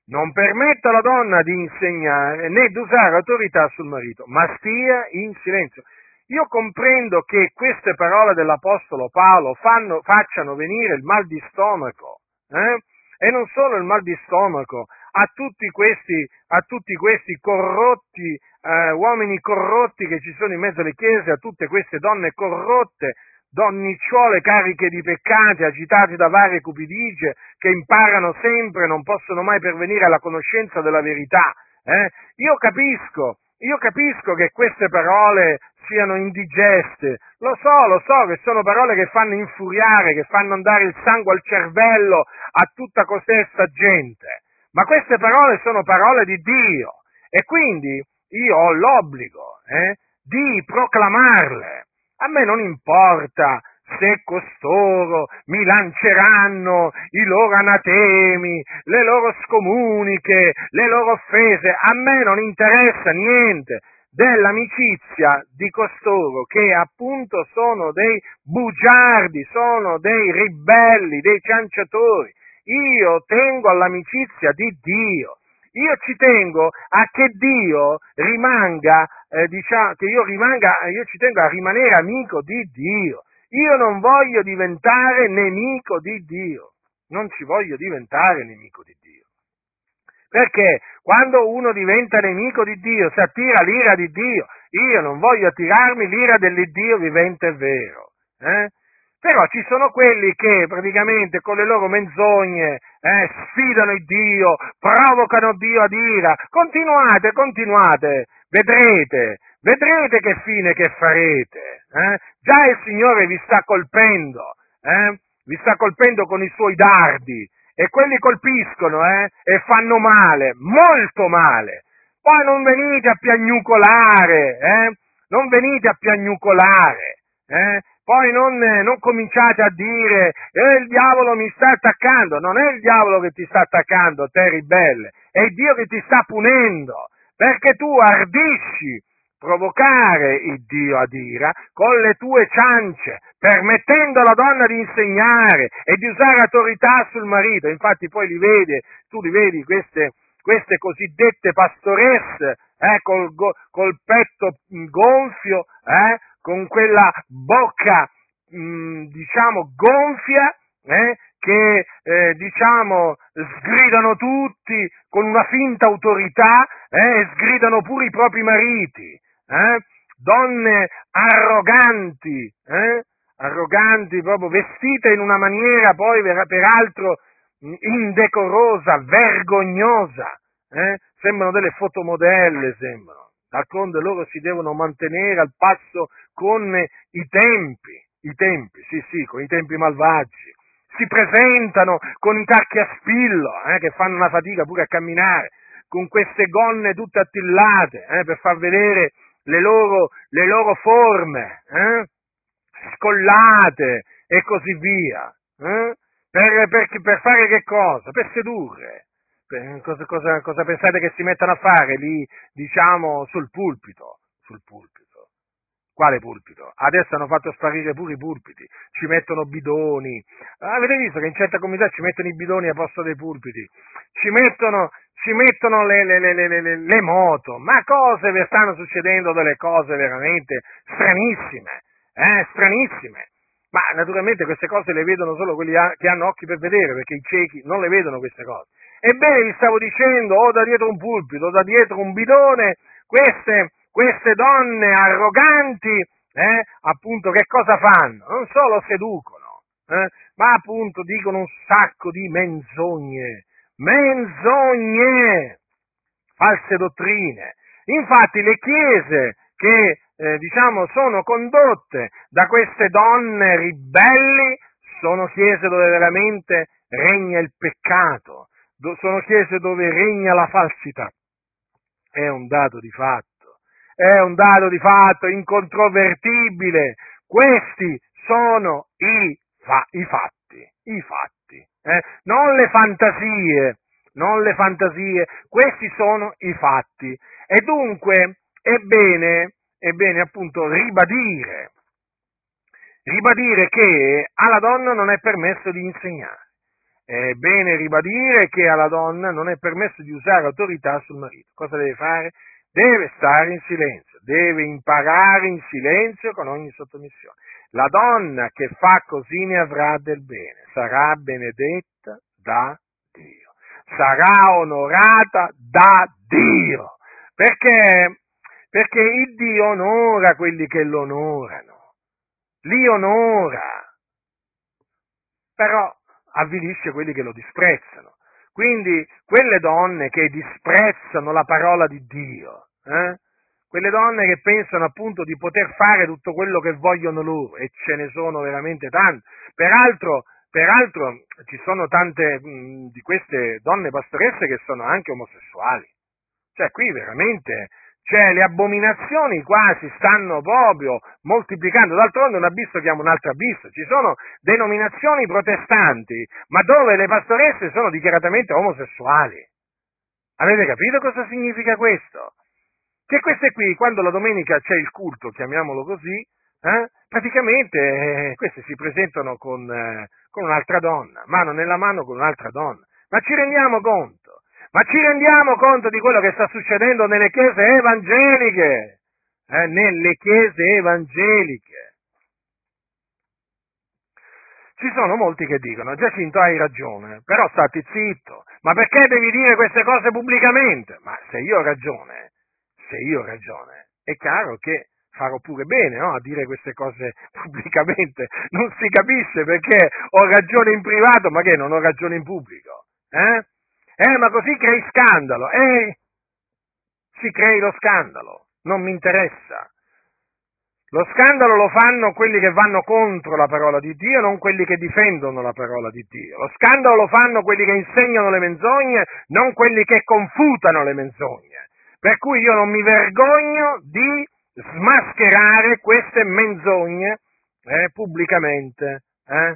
Non permetta alla donna di insegnare né di usare autorità sul marito, ma stia in silenzio. Io comprendo che queste parole dell'Apostolo Paolo fanno, facciano venire il mal di stomaco, eh? e non solo il mal di stomaco, a tutti questi, a tutti questi corrotti, eh, uomini corrotti che ci sono in mezzo alle chiese, a tutte queste donne corrotte, donnicciole cariche di peccati, agitate da varie cupidigie, che imparano sempre non possono mai pervenire alla conoscenza della verità. Eh? Io capisco, io capisco che queste parole siano indigeste, lo so, lo so che sono parole che fanno infuriare, che fanno andare il sangue al cervello a tutta costessa gente, ma queste parole sono parole di Dio. E quindi io ho l'obbligo eh, di proclamarle. A me non importa se costoro mi lanceranno i loro anatemi, le loro scomuniche, le loro offese, a me non interessa niente dell'amicizia di costoro che appunto sono dei bugiardi, sono dei ribelli, dei cianciatori. Io tengo all'amicizia di Dio. Io ci tengo a che Dio rimanga, eh, diciamo, che io rimanga, io ci tengo a rimanere amico di Dio. Io non voglio diventare nemico di Dio, non ci voglio diventare nemico di Dio. Perché quando uno diventa nemico di Dio si attira l'ira di Dio. Io non voglio attirarmi l'ira dell'Iddio vivente e vero. Eh? Però ci sono quelli che praticamente con le loro menzogne eh, sfidano il Dio, provocano Dio ad ira. Continuate, continuate, vedrete, vedrete che fine che farete. Eh? Già il Signore vi sta colpendo, eh? vi sta colpendo con i suoi dardi e quelli colpiscono eh? e fanno male, molto male. Poi non venite a piagnucolare, eh? non venite a piagnucolare, eh? poi non, non, cominciate a dire eh, il diavolo mi sta attaccando, non è il diavolo che ti sta attaccando, te ribelle, è Dio che ti sta punendo, perché tu ardisci provocare il Dio ad ira con le tue ciance, permettendo alla donna di insegnare e di usare autorità sul marito. Infatti poi li vedi, tu li vedi queste, queste cosiddette pastoresse eh, col, col, petto gonfio, eh, con quella bocca mh, diciamo gonfia, eh, che eh, diciamo sgridano tutti con una finta autorità eh, e sgridano pure i propri mariti eh? donne arroganti, eh? arroganti proprio, vestite in una maniera poi peraltro indecorosa, vergognosa, eh? sembrano delle fotomodelle, sembrano. D'altronde loro si devono mantenere al passo con i tempi, i tempi, sì sì, con i tempi malvagi. Si presentano con i tacchi a spillo, eh, che fanno una fatica pure a camminare, con queste gonne tutte attillate, eh, per far vedere le loro, le loro forme, eh? scollate e così via. Eh? Per, per, per, fare che cosa? Per sedurre. Per, cosa, cosa, cosa, pensate che si mettano a fare lì, diciamo, sul pulpito? Sul pulpito. Quale pulpito? Adesso hanno fatto sparire pure i pulpiti, ci mettono bidoni. Avete visto che in certe comunità ci mettono i bidoni a posto dei pulpiti? Ci mettono, ci mettono le, le, le, le, moto, ma cose, vi stanno succedendo delle cose veramente stranissime, eh, stranissime. Ma naturalmente queste cose le vedono solo quelli che hanno occhi per vedere, perché i ciechi non le vedono queste cose. Ebbene, vi stavo dicendo, o da dietro un pulpito, o da dietro un bidone, queste, queste donne arroganti, eh, appunto, che cosa fanno? Non solo seducono, eh, ma appunto dicono un sacco di menzogne, menzogne, false dottrine. Infatti le chiese che eh, diciamo sono condotte da queste donne ribelli sono chiese dove veramente regna il peccato, sono chiese dove regna la falsità. È un dato di fatto, è un dato di fatto incontrovertibile. Questi sono i, fa- i fatti, i fatti, eh? non le fantasie, non le fantasie, questi sono i fatti. E dunque è bene, è bene appunto ribadire, ribadire che alla donna non è permesso di insegnare. È bene ribadire che alla donna non è permesso di usare autorità sul marito. Cosa deve fare? Deve stare in silenzio, deve imparare in silenzio con ogni sottomissione. La donna che fa così ne avrà del bene, sarà benedetta da Dio, sarà onorata da Dio, perché, perché il Dio onora quelli che lo onorano, li onora, però avvilisce quelli che lo disprezzano. Quindi quelle donne che disprezzano la parola di Dio, eh? quelle donne che pensano appunto di poter fare tutto quello che vogliono loro, e ce ne sono veramente tante. Peraltro, peraltro ci sono tante mh, di queste donne pastoresse che sono anche omosessuali. Cioè qui veramente cioè le abominazioni qua si stanno proprio moltiplicando, d'altronde un abisso chiama un altro abisso, ci sono denominazioni protestanti, ma dove le pastoresse sono dichiaratamente omosessuali. Avete capito cosa significa questo? Che queste qui, quando la domenica c'è il culto, chiamiamolo così, eh, praticamente eh, queste si presentano con, eh, con un'altra donna, mano nella mano con un'altra donna. Ma ci rendiamo conto? Ma ci rendiamo conto di quello che sta succedendo nelle chiese evangeliche? Eh, nelle chiese evangeliche. Ci sono molti che dicono, Giacinto hai ragione, però stati zitto, ma perché devi dire queste cose pubblicamente? Ma se io ho ragione, se io ho ragione, è chiaro che farò pure bene no? a dire queste cose pubblicamente. Non si capisce perché ho ragione in privato, ma che non ho ragione in pubblico. Eh? Eh, ma così crei scandalo. Eh, si crei lo scandalo. Non mi interessa. Lo scandalo lo fanno quelli che vanno contro la parola di Dio, non quelli che difendono la parola di Dio. Lo scandalo lo fanno quelli che insegnano le menzogne, non quelli che confutano le menzogne. Per cui io non mi vergogno di smascherare queste menzogne eh, pubblicamente. Eh?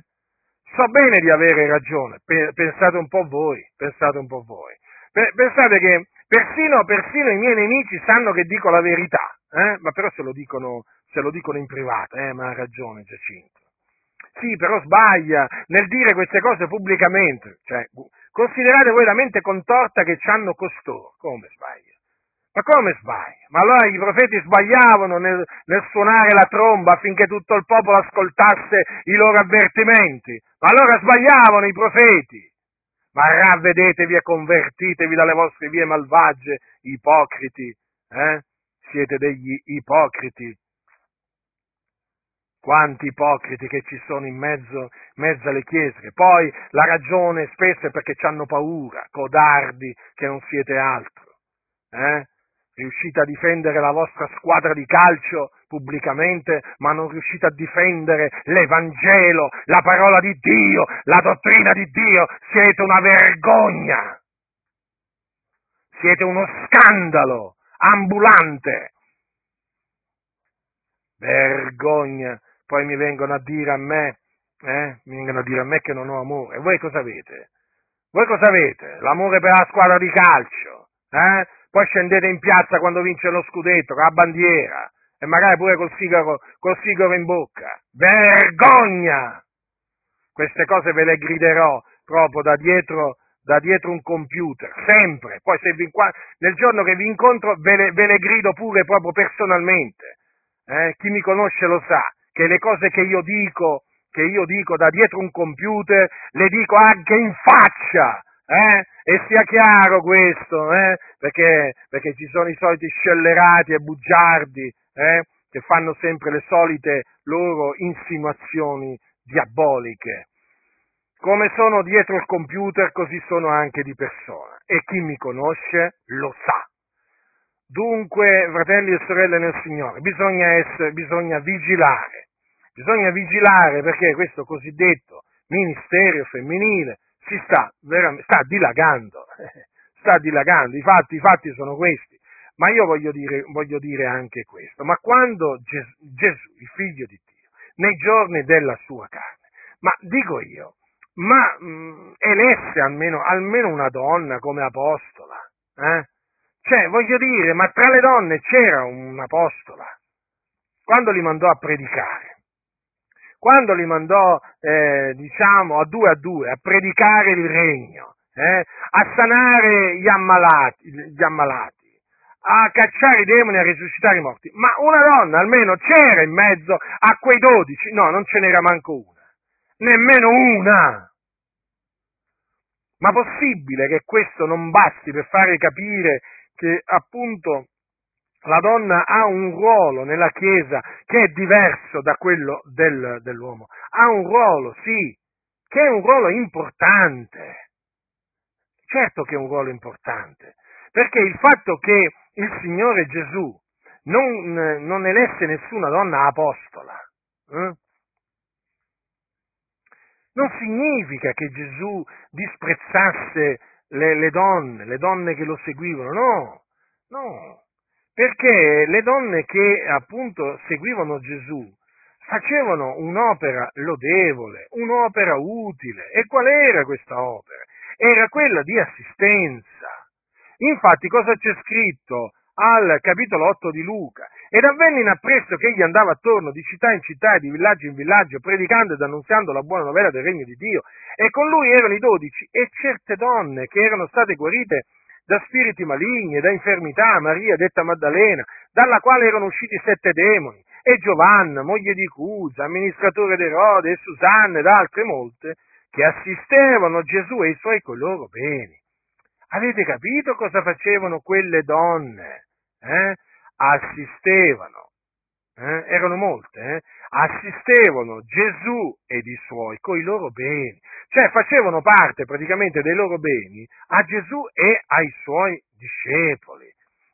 So bene di avere ragione, pensate un po' voi, pensate un po' voi. Pensate che persino, persino i miei nemici sanno che dico la verità, eh? ma però se lo dicono, se lo dicono in privato, eh? ma ha ragione Giacinto. Sì, però sbaglia nel dire queste cose pubblicamente. Cioè, considerate voi la mente contorta che ci hanno costoro. Come sbaglia? Ma come sbaglia? Ma allora i profeti sbagliavano nel, nel, suonare la tromba affinché tutto il popolo ascoltasse i loro avvertimenti? Ma allora sbagliavano i profeti! Ma ravvedetevi e convertitevi dalle vostre vie malvagie, ipocriti, eh? Siete degli ipocriti. Quanti ipocriti che ci sono in mezzo, mezzo alle chiese. Poi la ragione spesso è perché ci hanno paura, codardi che non siete altro. Eh? Riuscite a difendere la vostra squadra di calcio pubblicamente, ma non riuscite a difendere l'Evangelo, la parola di Dio, la dottrina di Dio, siete una vergogna, siete uno scandalo ambulante. Vergogna, poi mi vengono a dire a me, eh, mi vengono a dire a me che non ho amore. Voi cosa avete? Voi cosa avete? L'amore per la squadra di calcio, eh? Poi scendete in piazza quando vince lo scudetto, con la bandiera, e magari pure col sigaro, col sigaro in bocca. Vergogna! Queste cose ve le griderò proprio da dietro, da dietro un computer, sempre. Poi se vi, nel giorno che vi incontro ve le, ve le grido pure proprio personalmente. Eh? Chi mi conosce lo sa, che le cose che io dico, che io dico da dietro un computer, le dico anche in faccia Eh? E sia chiaro questo, eh? perché, perché, ci sono i soliti scellerati e bugiardi eh? che fanno sempre le solite loro insinuazioni diaboliche. Come sono dietro il computer, così sono anche di persona. E chi mi conosce lo sa. Dunque, fratelli e sorelle nel Signore, bisogna, essere, bisogna vigilare. Bisogna vigilare perché questo cosiddetto ministero femminile si sta, sta dilagando, sta dilagando, I fatti, i fatti sono questi. Ma io voglio dire, voglio dire anche questo, ma quando Gesù, Gesù, il figlio di Dio, nei giorni della sua carne, ma dico io, ma mh, elesse almeno, almeno, una donna come apostola, eh? Cioè, voglio dire, ma tra le donne c'era un'apostola, quando li mandò a predicare, quando li mandò, eh, diciamo, a due a due, a predicare il regno, eh, a sanare gli ammalati, gli ammalati, a cacciare i demoni, a risuscitare i morti. Ma una donna almeno c'era in mezzo a quei dodici? No, non ce n'era manco una. Nemmeno una. Ma possibile che questo non basti per fare capire che appunto la donna ha un ruolo nella Chiesa che è diverso da quello del, dell'uomo. Ha un ruolo, sì, che è un ruolo importante. Certo che è un ruolo importante, perché il fatto che il Signore Gesù non, non elesse nessuna donna apostola, eh? non significa che Gesù disprezzasse le, le donne, le donne che lo seguivano, no, no, perché le donne che appunto seguivano Gesù facevano un'opera lodevole, un'opera utile. E qual era questa opera? Era quella di assistenza. Infatti cosa c'è scritto al capitolo 8 di Luca? Ed avvenne in appresso che egli andava attorno di città in città e di villaggio in villaggio, predicando ed annunziando la buona novella del regno di Dio. E con lui erano i dodici e certe donne che erano state guarite da spiriti maligni e da infermità, Maria detta Maddalena, dalla quale erano usciti sette demoni, e Giovanna, moglie di Cusa, amministratore d'Erode, e Susanna ed altre molte, che assistevano Gesù e i suoi con loro beni. Avete capito cosa facevano quelle donne? Eh? Assistevano, eh? erano molte, eh? assistevano Gesù ed i suoi con i loro beni, cioè facevano parte praticamente dei loro beni a Gesù e ai suoi discepoli.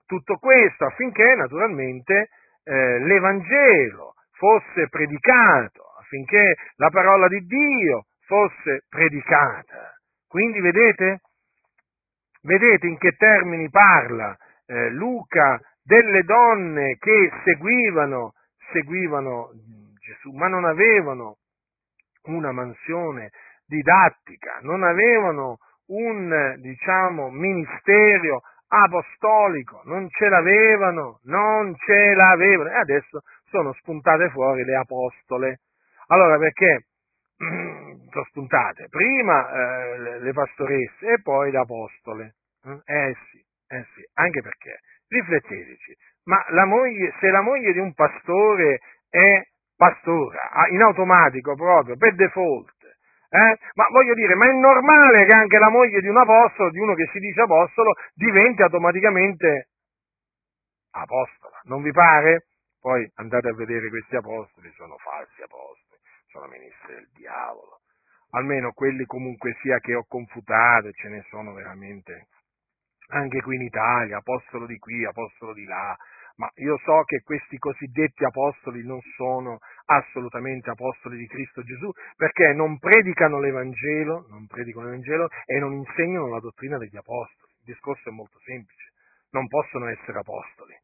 Tutto questo affinché naturalmente eh, l'Evangelo fosse predicato, affinché la parola di Dio fosse predicata. Quindi vedete? Vedete in che termini parla eh, Luca delle donne che seguivano, seguivano Gesù, ma non avevano una mansione didattica, non avevano un, diciamo, ministero apostolico, non ce l'avevano, non ce l'avevano, e adesso sono spuntate fuori le apostole. Allora perché sono spuntate? Prima eh, le pastoresse e poi le apostole. Eh sì, eh sì, anche perché, rifletteteci, ma la moglie, se la moglie di un pastore è pastora, ah, in automatico proprio, per default, eh? Ma voglio dire, ma è normale che anche la moglie di un apostolo, di uno che si dice apostolo, diventi automaticamente apostola, non vi pare? Poi andate a vedere questi apostoli, sono falsi apostoli, sono ministri del diavolo, almeno quelli comunque sia che ho confutato, ce ne sono veramente anche qui in Italia, apostolo di qui, apostolo di là, ma io so che questi cosiddetti apostoli non sono assolutamente apostoli di Cristo Gesù perché non predicano l'Evangelo, non predicano l'Evangelo e non insegnano la dottrina degli apostoli. Il discorso è molto semplice, non possono essere apostoli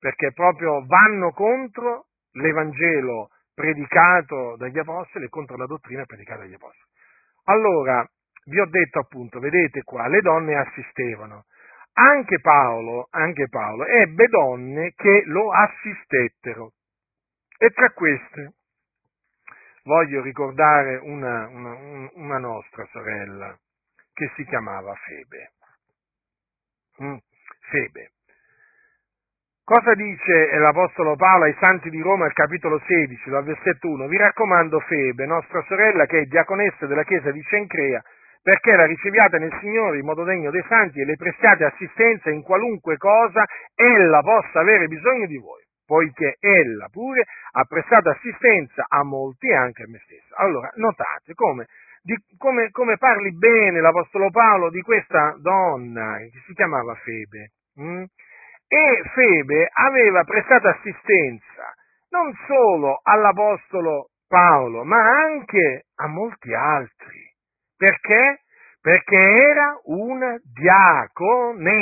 perché proprio vanno contro l'Evangelo predicato dagli apostoli e contro la dottrina predicata dagli apostoli. Allora, vi ho detto appunto, vedete qua, le donne assistevano, anche Paolo, anche Paolo ebbe donne che lo assistettero. E tra queste voglio ricordare una, una, una nostra sorella che si chiamava Febe. Mm, Febe. Cosa dice l'Apostolo Paolo ai Santi di Roma al capitolo 16, dal versetto 1? Vi raccomando Febe, nostra sorella che è diaconessa della chiesa di Cencrea, perché la riceviate nel Signore in modo degno dei santi e le prestate assistenza in qualunque cosa ella possa avere bisogno di voi, poiché ella pure ha prestato assistenza a molti e anche a me stesso. Allora, notate come, di, come, come parli bene l'Apostolo Paolo di questa donna che si chiamava Febe. Hm? E Febe aveva prestato assistenza non solo all'Apostolo Paolo, ma anche a molti altri. Perché? Perché era una diaconessa,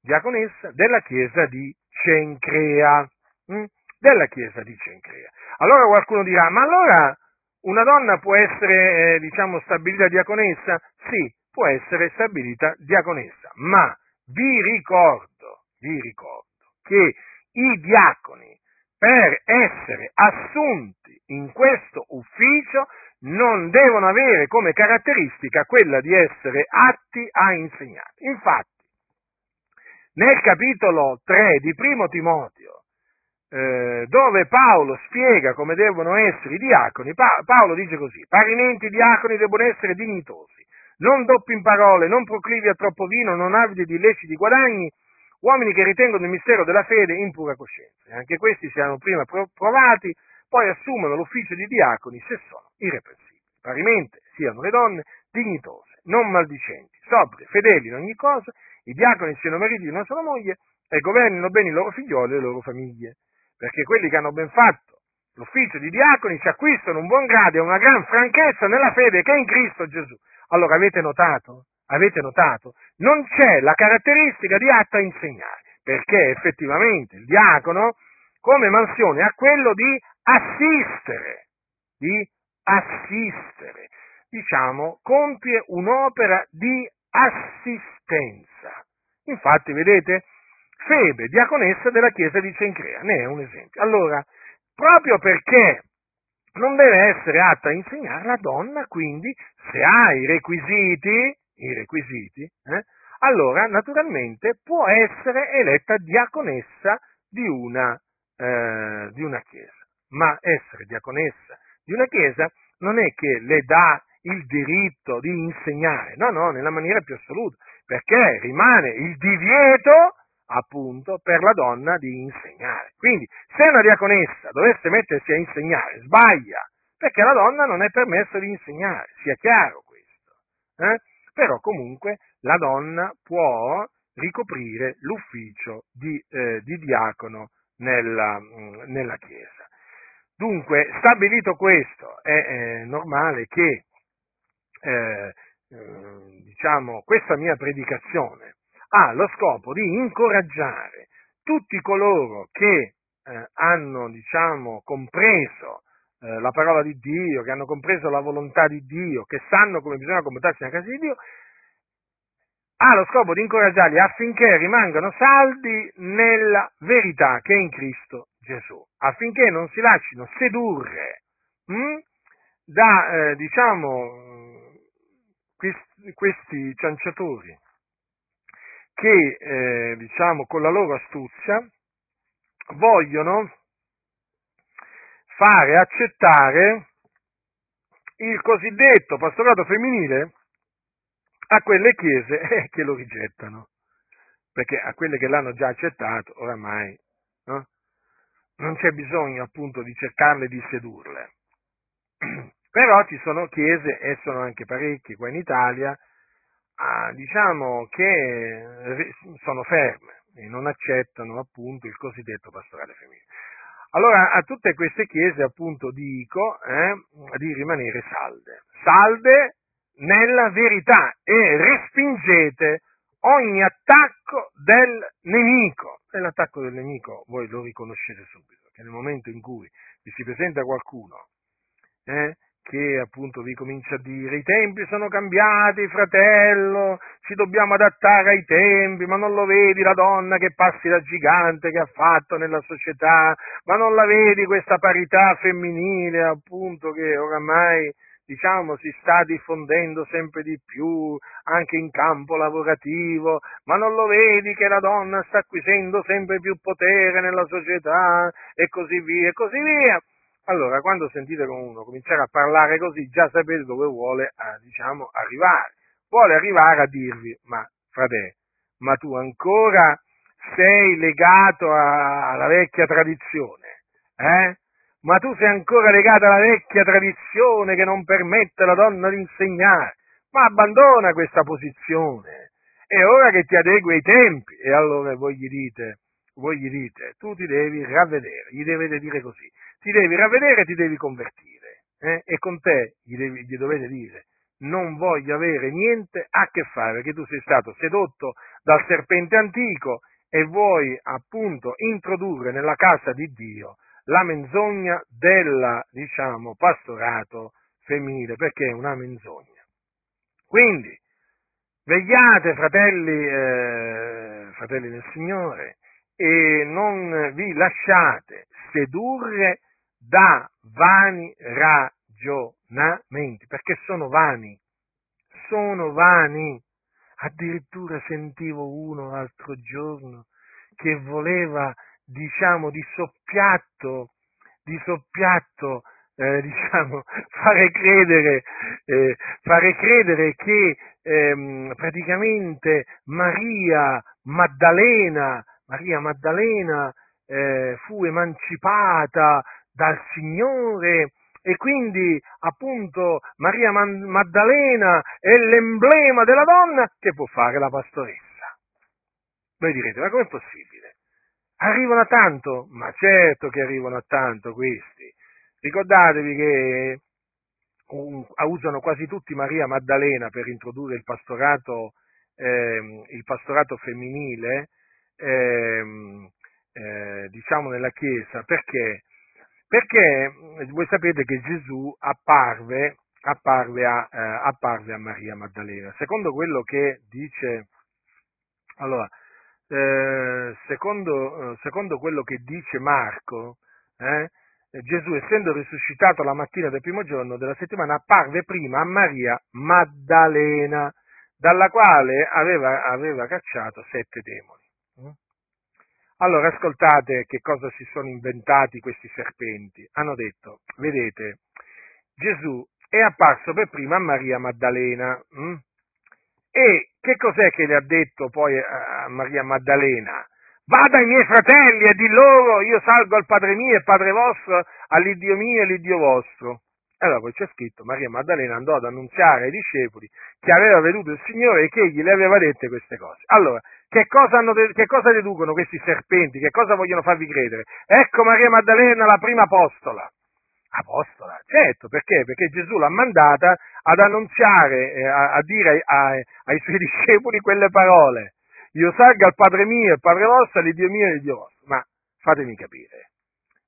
diaconessa della chiesa di Cencrea, hm? della chiesa di Cencrea. Allora qualcuno dirà, ma allora una donna può essere, eh, diciamo, stabilita diaconessa? Sì, può essere stabilita diaconessa, ma vi ricordo, vi ricordo che i diaconi per essere assunti in questo ufficio non devono avere come caratteristica quella di essere atti a insegnare. Infatti, nel capitolo 3 di Primo Timoteo, eh, dove Paolo spiega come devono essere i diaconi, pa- Paolo dice così, parimenti i diaconi devono essere dignitosi, non doppi in parole, non proclivi a troppo vino, non avidi di illeciti guadagni, uomini che ritengono il mistero della fede in pura coscienza. Anche questi siano prima provati, poi assumono l'ufficio di diaconi se sono irreprensibili. Parimente siano le donne dignitose, non maldicenti, sobrie, fedeli in ogni cosa, i diaconi siano mariti di una sola moglie e governino bene i loro figlioli e le loro famiglie, perché quelli che hanno ben fatto l'ufficio di diaconi si acquistano un buon grado e una gran franchezza nella fede che è in Cristo Gesù. Allora avete notato? Avete notato? Non c'è la caratteristica di atto a insegnare, perché effettivamente il diacono come mansione ha quello di assistere, di assistere, diciamo, compie un'opera di assistenza. Infatti, vedete, Febe, diaconessa della chiesa di Cencrea, ne è un esempio. Allora, proprio perché non deve essere atta a insegnare, la donna quindi, se ha i requisiti, i requisiti eh, allora naturalmente può essere eletta diaconessa di una, eh, di una chiesa. Ma essere diaconessa di una chiesa non è che le dà il diritto di insegnare, no, no, nella maniera più assoluta, perché rimane il divieto appunto per la donna di insegnare. Quindi se una diaconessa dovesse mettersi a insegnare, sbaglia, perché la donna non è permesso di insegnare, sia chiaro questo. Eh? Però comunque la donna può ricoprire l'ufficio di, eh, di diacono nella, mh, nella, Chiesa. Dunque, stabilito questo, è, è normale che eh, eh, diciamo, questa mia predicazione ha lo scopo di incoraggiare tutti coloro che eh, hanno diciamo, compreso eh, la parola di Dio, che hanno compreso la volontà di Dio, che sanno come bisogna comportarsi nella casa di Dio, ha lo scopo di incoraggiarli affinché rimangano saldi nella verità che è in Cristo Gesù, affinché non si lasciino sedurre hm, da, eh, diciamo, questi, questi cianciatori che, eh, diciamo, con la loro astuzia vogliono fare accettare il cosiddetto pastorato femminile a quelle chiese eh, che lo rigettano, perché a quelle che l'hanno già accettato oramai no? Non c'è bisogno appunto di cercarle di sedurle. Però ci sono chiese, e sono anche parecchie qua in Italia, ah, diciamo che sono ferme e non accettano appunto il cosiddetto pastorale femminile. Allora a tutte queste chiese appunto dico eh, di rimanere salde, salde nella verità e respingete ogni attacco del nemico. E l'attacco del nemico voi lo riconoscete subito, che nel momento in cui vi si presenta qualcuno eh, che appunto vi comincia a dire i tempi sono cambiati, fratello, ci dobbiamo adattare ai tempi, ma non lo vedi la donna che passi da gigante che ha fatto nella società, ma non la vedi questa parità femminile appunto che oramai diciamo, si sta diffondendo sempre di più anche in campo lavorativo, ma non lo vedi che la donna sta acquisendo sempre più potere nella società e così via e così via. Allora, quando sentite con uno cominciare a parlare così, già sapete dove vuole, diciamo, arrivare. Vuole arrivare a dirvi, ma frate, ma tu ancora sei legato a, alla vecchia tradizione, eh? Ma tu sei ancora legato alla vecchia tradizione che non permette alla donna di insegnare. Ma abbandona questa posizione. È ora che ti adegui ai tempi. E allora voi gli dite, voi gli dite, tu ti devi ravvedere, gli dovete dire così, ti devi ravvedere e ti devi convertire. Eh? E con te gli, devi, gli dovete dire, non voglio avere niente a che fare, perché tu sei stato sedotto dal serpente antico e vuoi appunto introdurre nella casa di Dio la menzogna del, diciamo, pastorato femminile, perché è una menzogna. Quindi, vegliate, fratelli, eh, fratelli del Signore, e non vi lasciate sedurre da vani ragionamenti, perché sono vani, sono vani. Addirittura sentivo uno l'altro giorno che voleva, diciamo, di soppiatto, di soppiatto, eh, diciamo, fare credere, eh, fare credere che ehm, praticamente Maria Maddalena, Maria Maddalena eh, fu emancipata dal Signore e quindi appunto Maria Maddalena è l'emblema della donna che può fare la pastoressa. Voi direte, ma com'è possibile? Arrivano a tanto? Ma certo che arrivano a tanto questi. Ricordatevi che usano quasi tutti Maria Maddalena per introdurre il pastorato, eh, il pastorato femminile, eh, eh, diciamo nella Chiesa, perché? Perché voi sapete che Gesù apparve, apparve, a, eh, apparve a, Maria Maddalena. Secondo quello che dice, allora, eh, secondo, eh, secondo, quello che dice Marco, eh, Gesù, essendo risuscitato la mattina del primo giorno della settimana, apparve prima a Maria Maddalena, dalla quale aveva, aveva cacciato sette demoni. Allora ascoltate che cosa si sono inventati questi serpenti. Hanno detto, vedete, Gesù è apparso per prima a Maria Maddalena. Hm? E che cos'è che le ha detto poi a Maria Maddalena? Vada ai miei fratelli e di loro, io salgo al Padre mio e Padre vostro, all'Iddio mio e all'Iddio vostro. Allora poi c'è scritto, Maria Maddalena andò ad annunziare ai discepoli che aveva veduto il Signore e che egli le aveva dette queste cose. Allora, che cosa, hanno, che cosa deducono questi serpenti? Che cosa vogliono farvi credere? Ecco Maria Maddalena, la prima apostola. Apostola, certo, perché? Perché Gesù l'ha mandata ad annunziare, eh, a, a, dire ai, ai suoi discepoli quelle parole. Io salgo al Padre mio, il Padre vostro, all'Iddio mio e Dio vostro. Ma fatemi capire,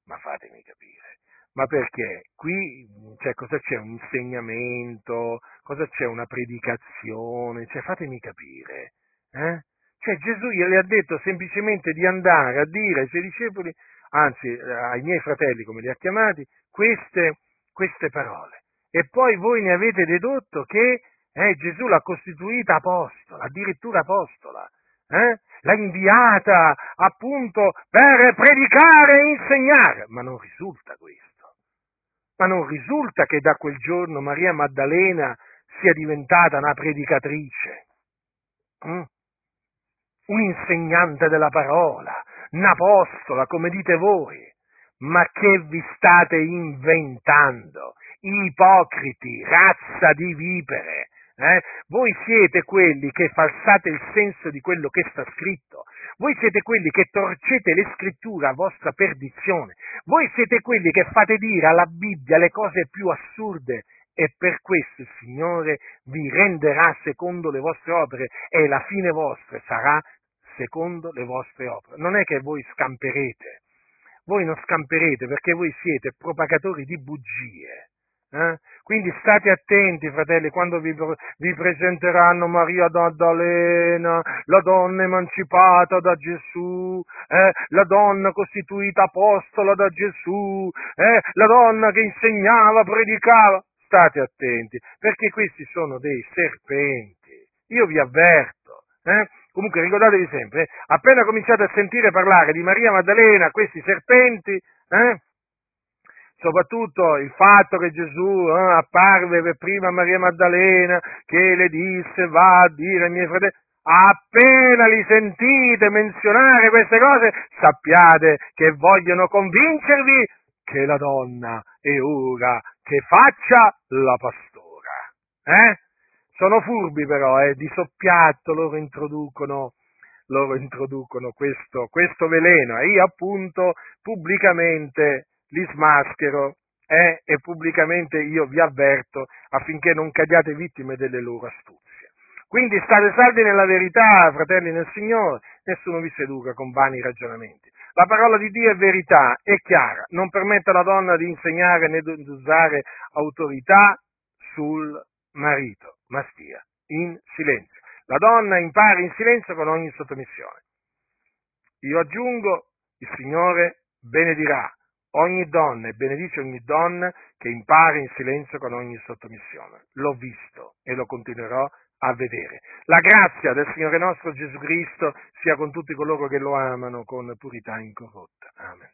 ma fatemi capire. Ma perché? Qui cioè, cosa c'è? Un insegnamento? Cosa c'è? Una predicazione? Cioè, fatemi capire. Eh? Cioè Gesù gli ha detto semplicemente di andare a dire ai suoi discepoli, anzi ai miei fratelli come li ha chiamati, queste, queste parole. E poi voi ne avete dedotto che eh, Gesù l'ha costituita apostola, addirittura apostola. Eh? L'ha inviata appunto per predicare e insegnare, ma non risulta questo. Ma non risulta che da quel giorno Maria Maddalena sia diventata una predicatrice. Mm? un insegnante della parola, un'apostola, come dite voi. Ma che vi state inventando? Ipocriti, razza di vipere. Eh? Voi siete quelli che falsate il senso di quello che sta scritto. Voi siete quelli che torcete le scritture a vostra perdizione. Voi siete quelli che fate dire alla Bibbia le cose più assurde e per questo il Signore vi renderà secondo le vostre opere e la fine vostra sarà secondo le vostre opere. Non è che voi scamperete, voi non scamperete perché voi siete propagatori di bugie. Eh? Quindi state attenti, fratelli, quando vi, vi, presenteranno Maria Maddalena, la donna emancipata da Gesù, eh? la donna costituita apostola da Gesù, eh? la donna che insegnava, predicava state attenti, perché questi sono dei serpenti. Io vi avverto. Comunque ricordatevi sempre, eh? appena cominciate a sentire parlare di Maria Maddalena, questi serpenti, eh? soprattutto il fatto che Gesù eh, apparve per prima a Maria Maddalena, che le disse va a dire ai miei fratelli, appena li sentite menzionare queste cose, sappiate che vogliono convincervi che la donna è ora che faccia la pastora. Eh? Sono furbi però, eh, di soppiatto loro introducono, loro introducono questo, questo veleno e io appunto pubblicamente li smaschero eh, e pubblicamente io vi avverto affinché non cadiate vittime delle loro astuzie. Quindi state saldi nella verità, fratelli nel Signore, nessuno vi seduca con vani ragionamenti. La parola di Dio è verità, è chiara, non permette alla donna di insegnare né di usare autorità sul marito, ma stia in silenzio. La donna impara in silenzio con ogni sottomissione. Io aggiungo, il Signore benedirà ogni donna e benedice ogni donna che impara in silenzio con ogni sottomissione. L'ho visto e lo continuerò a vedere. La grazia del Signore nostro Gesù Cristo sia con tutti coloro che lo amano con purità incorrotta. Amen.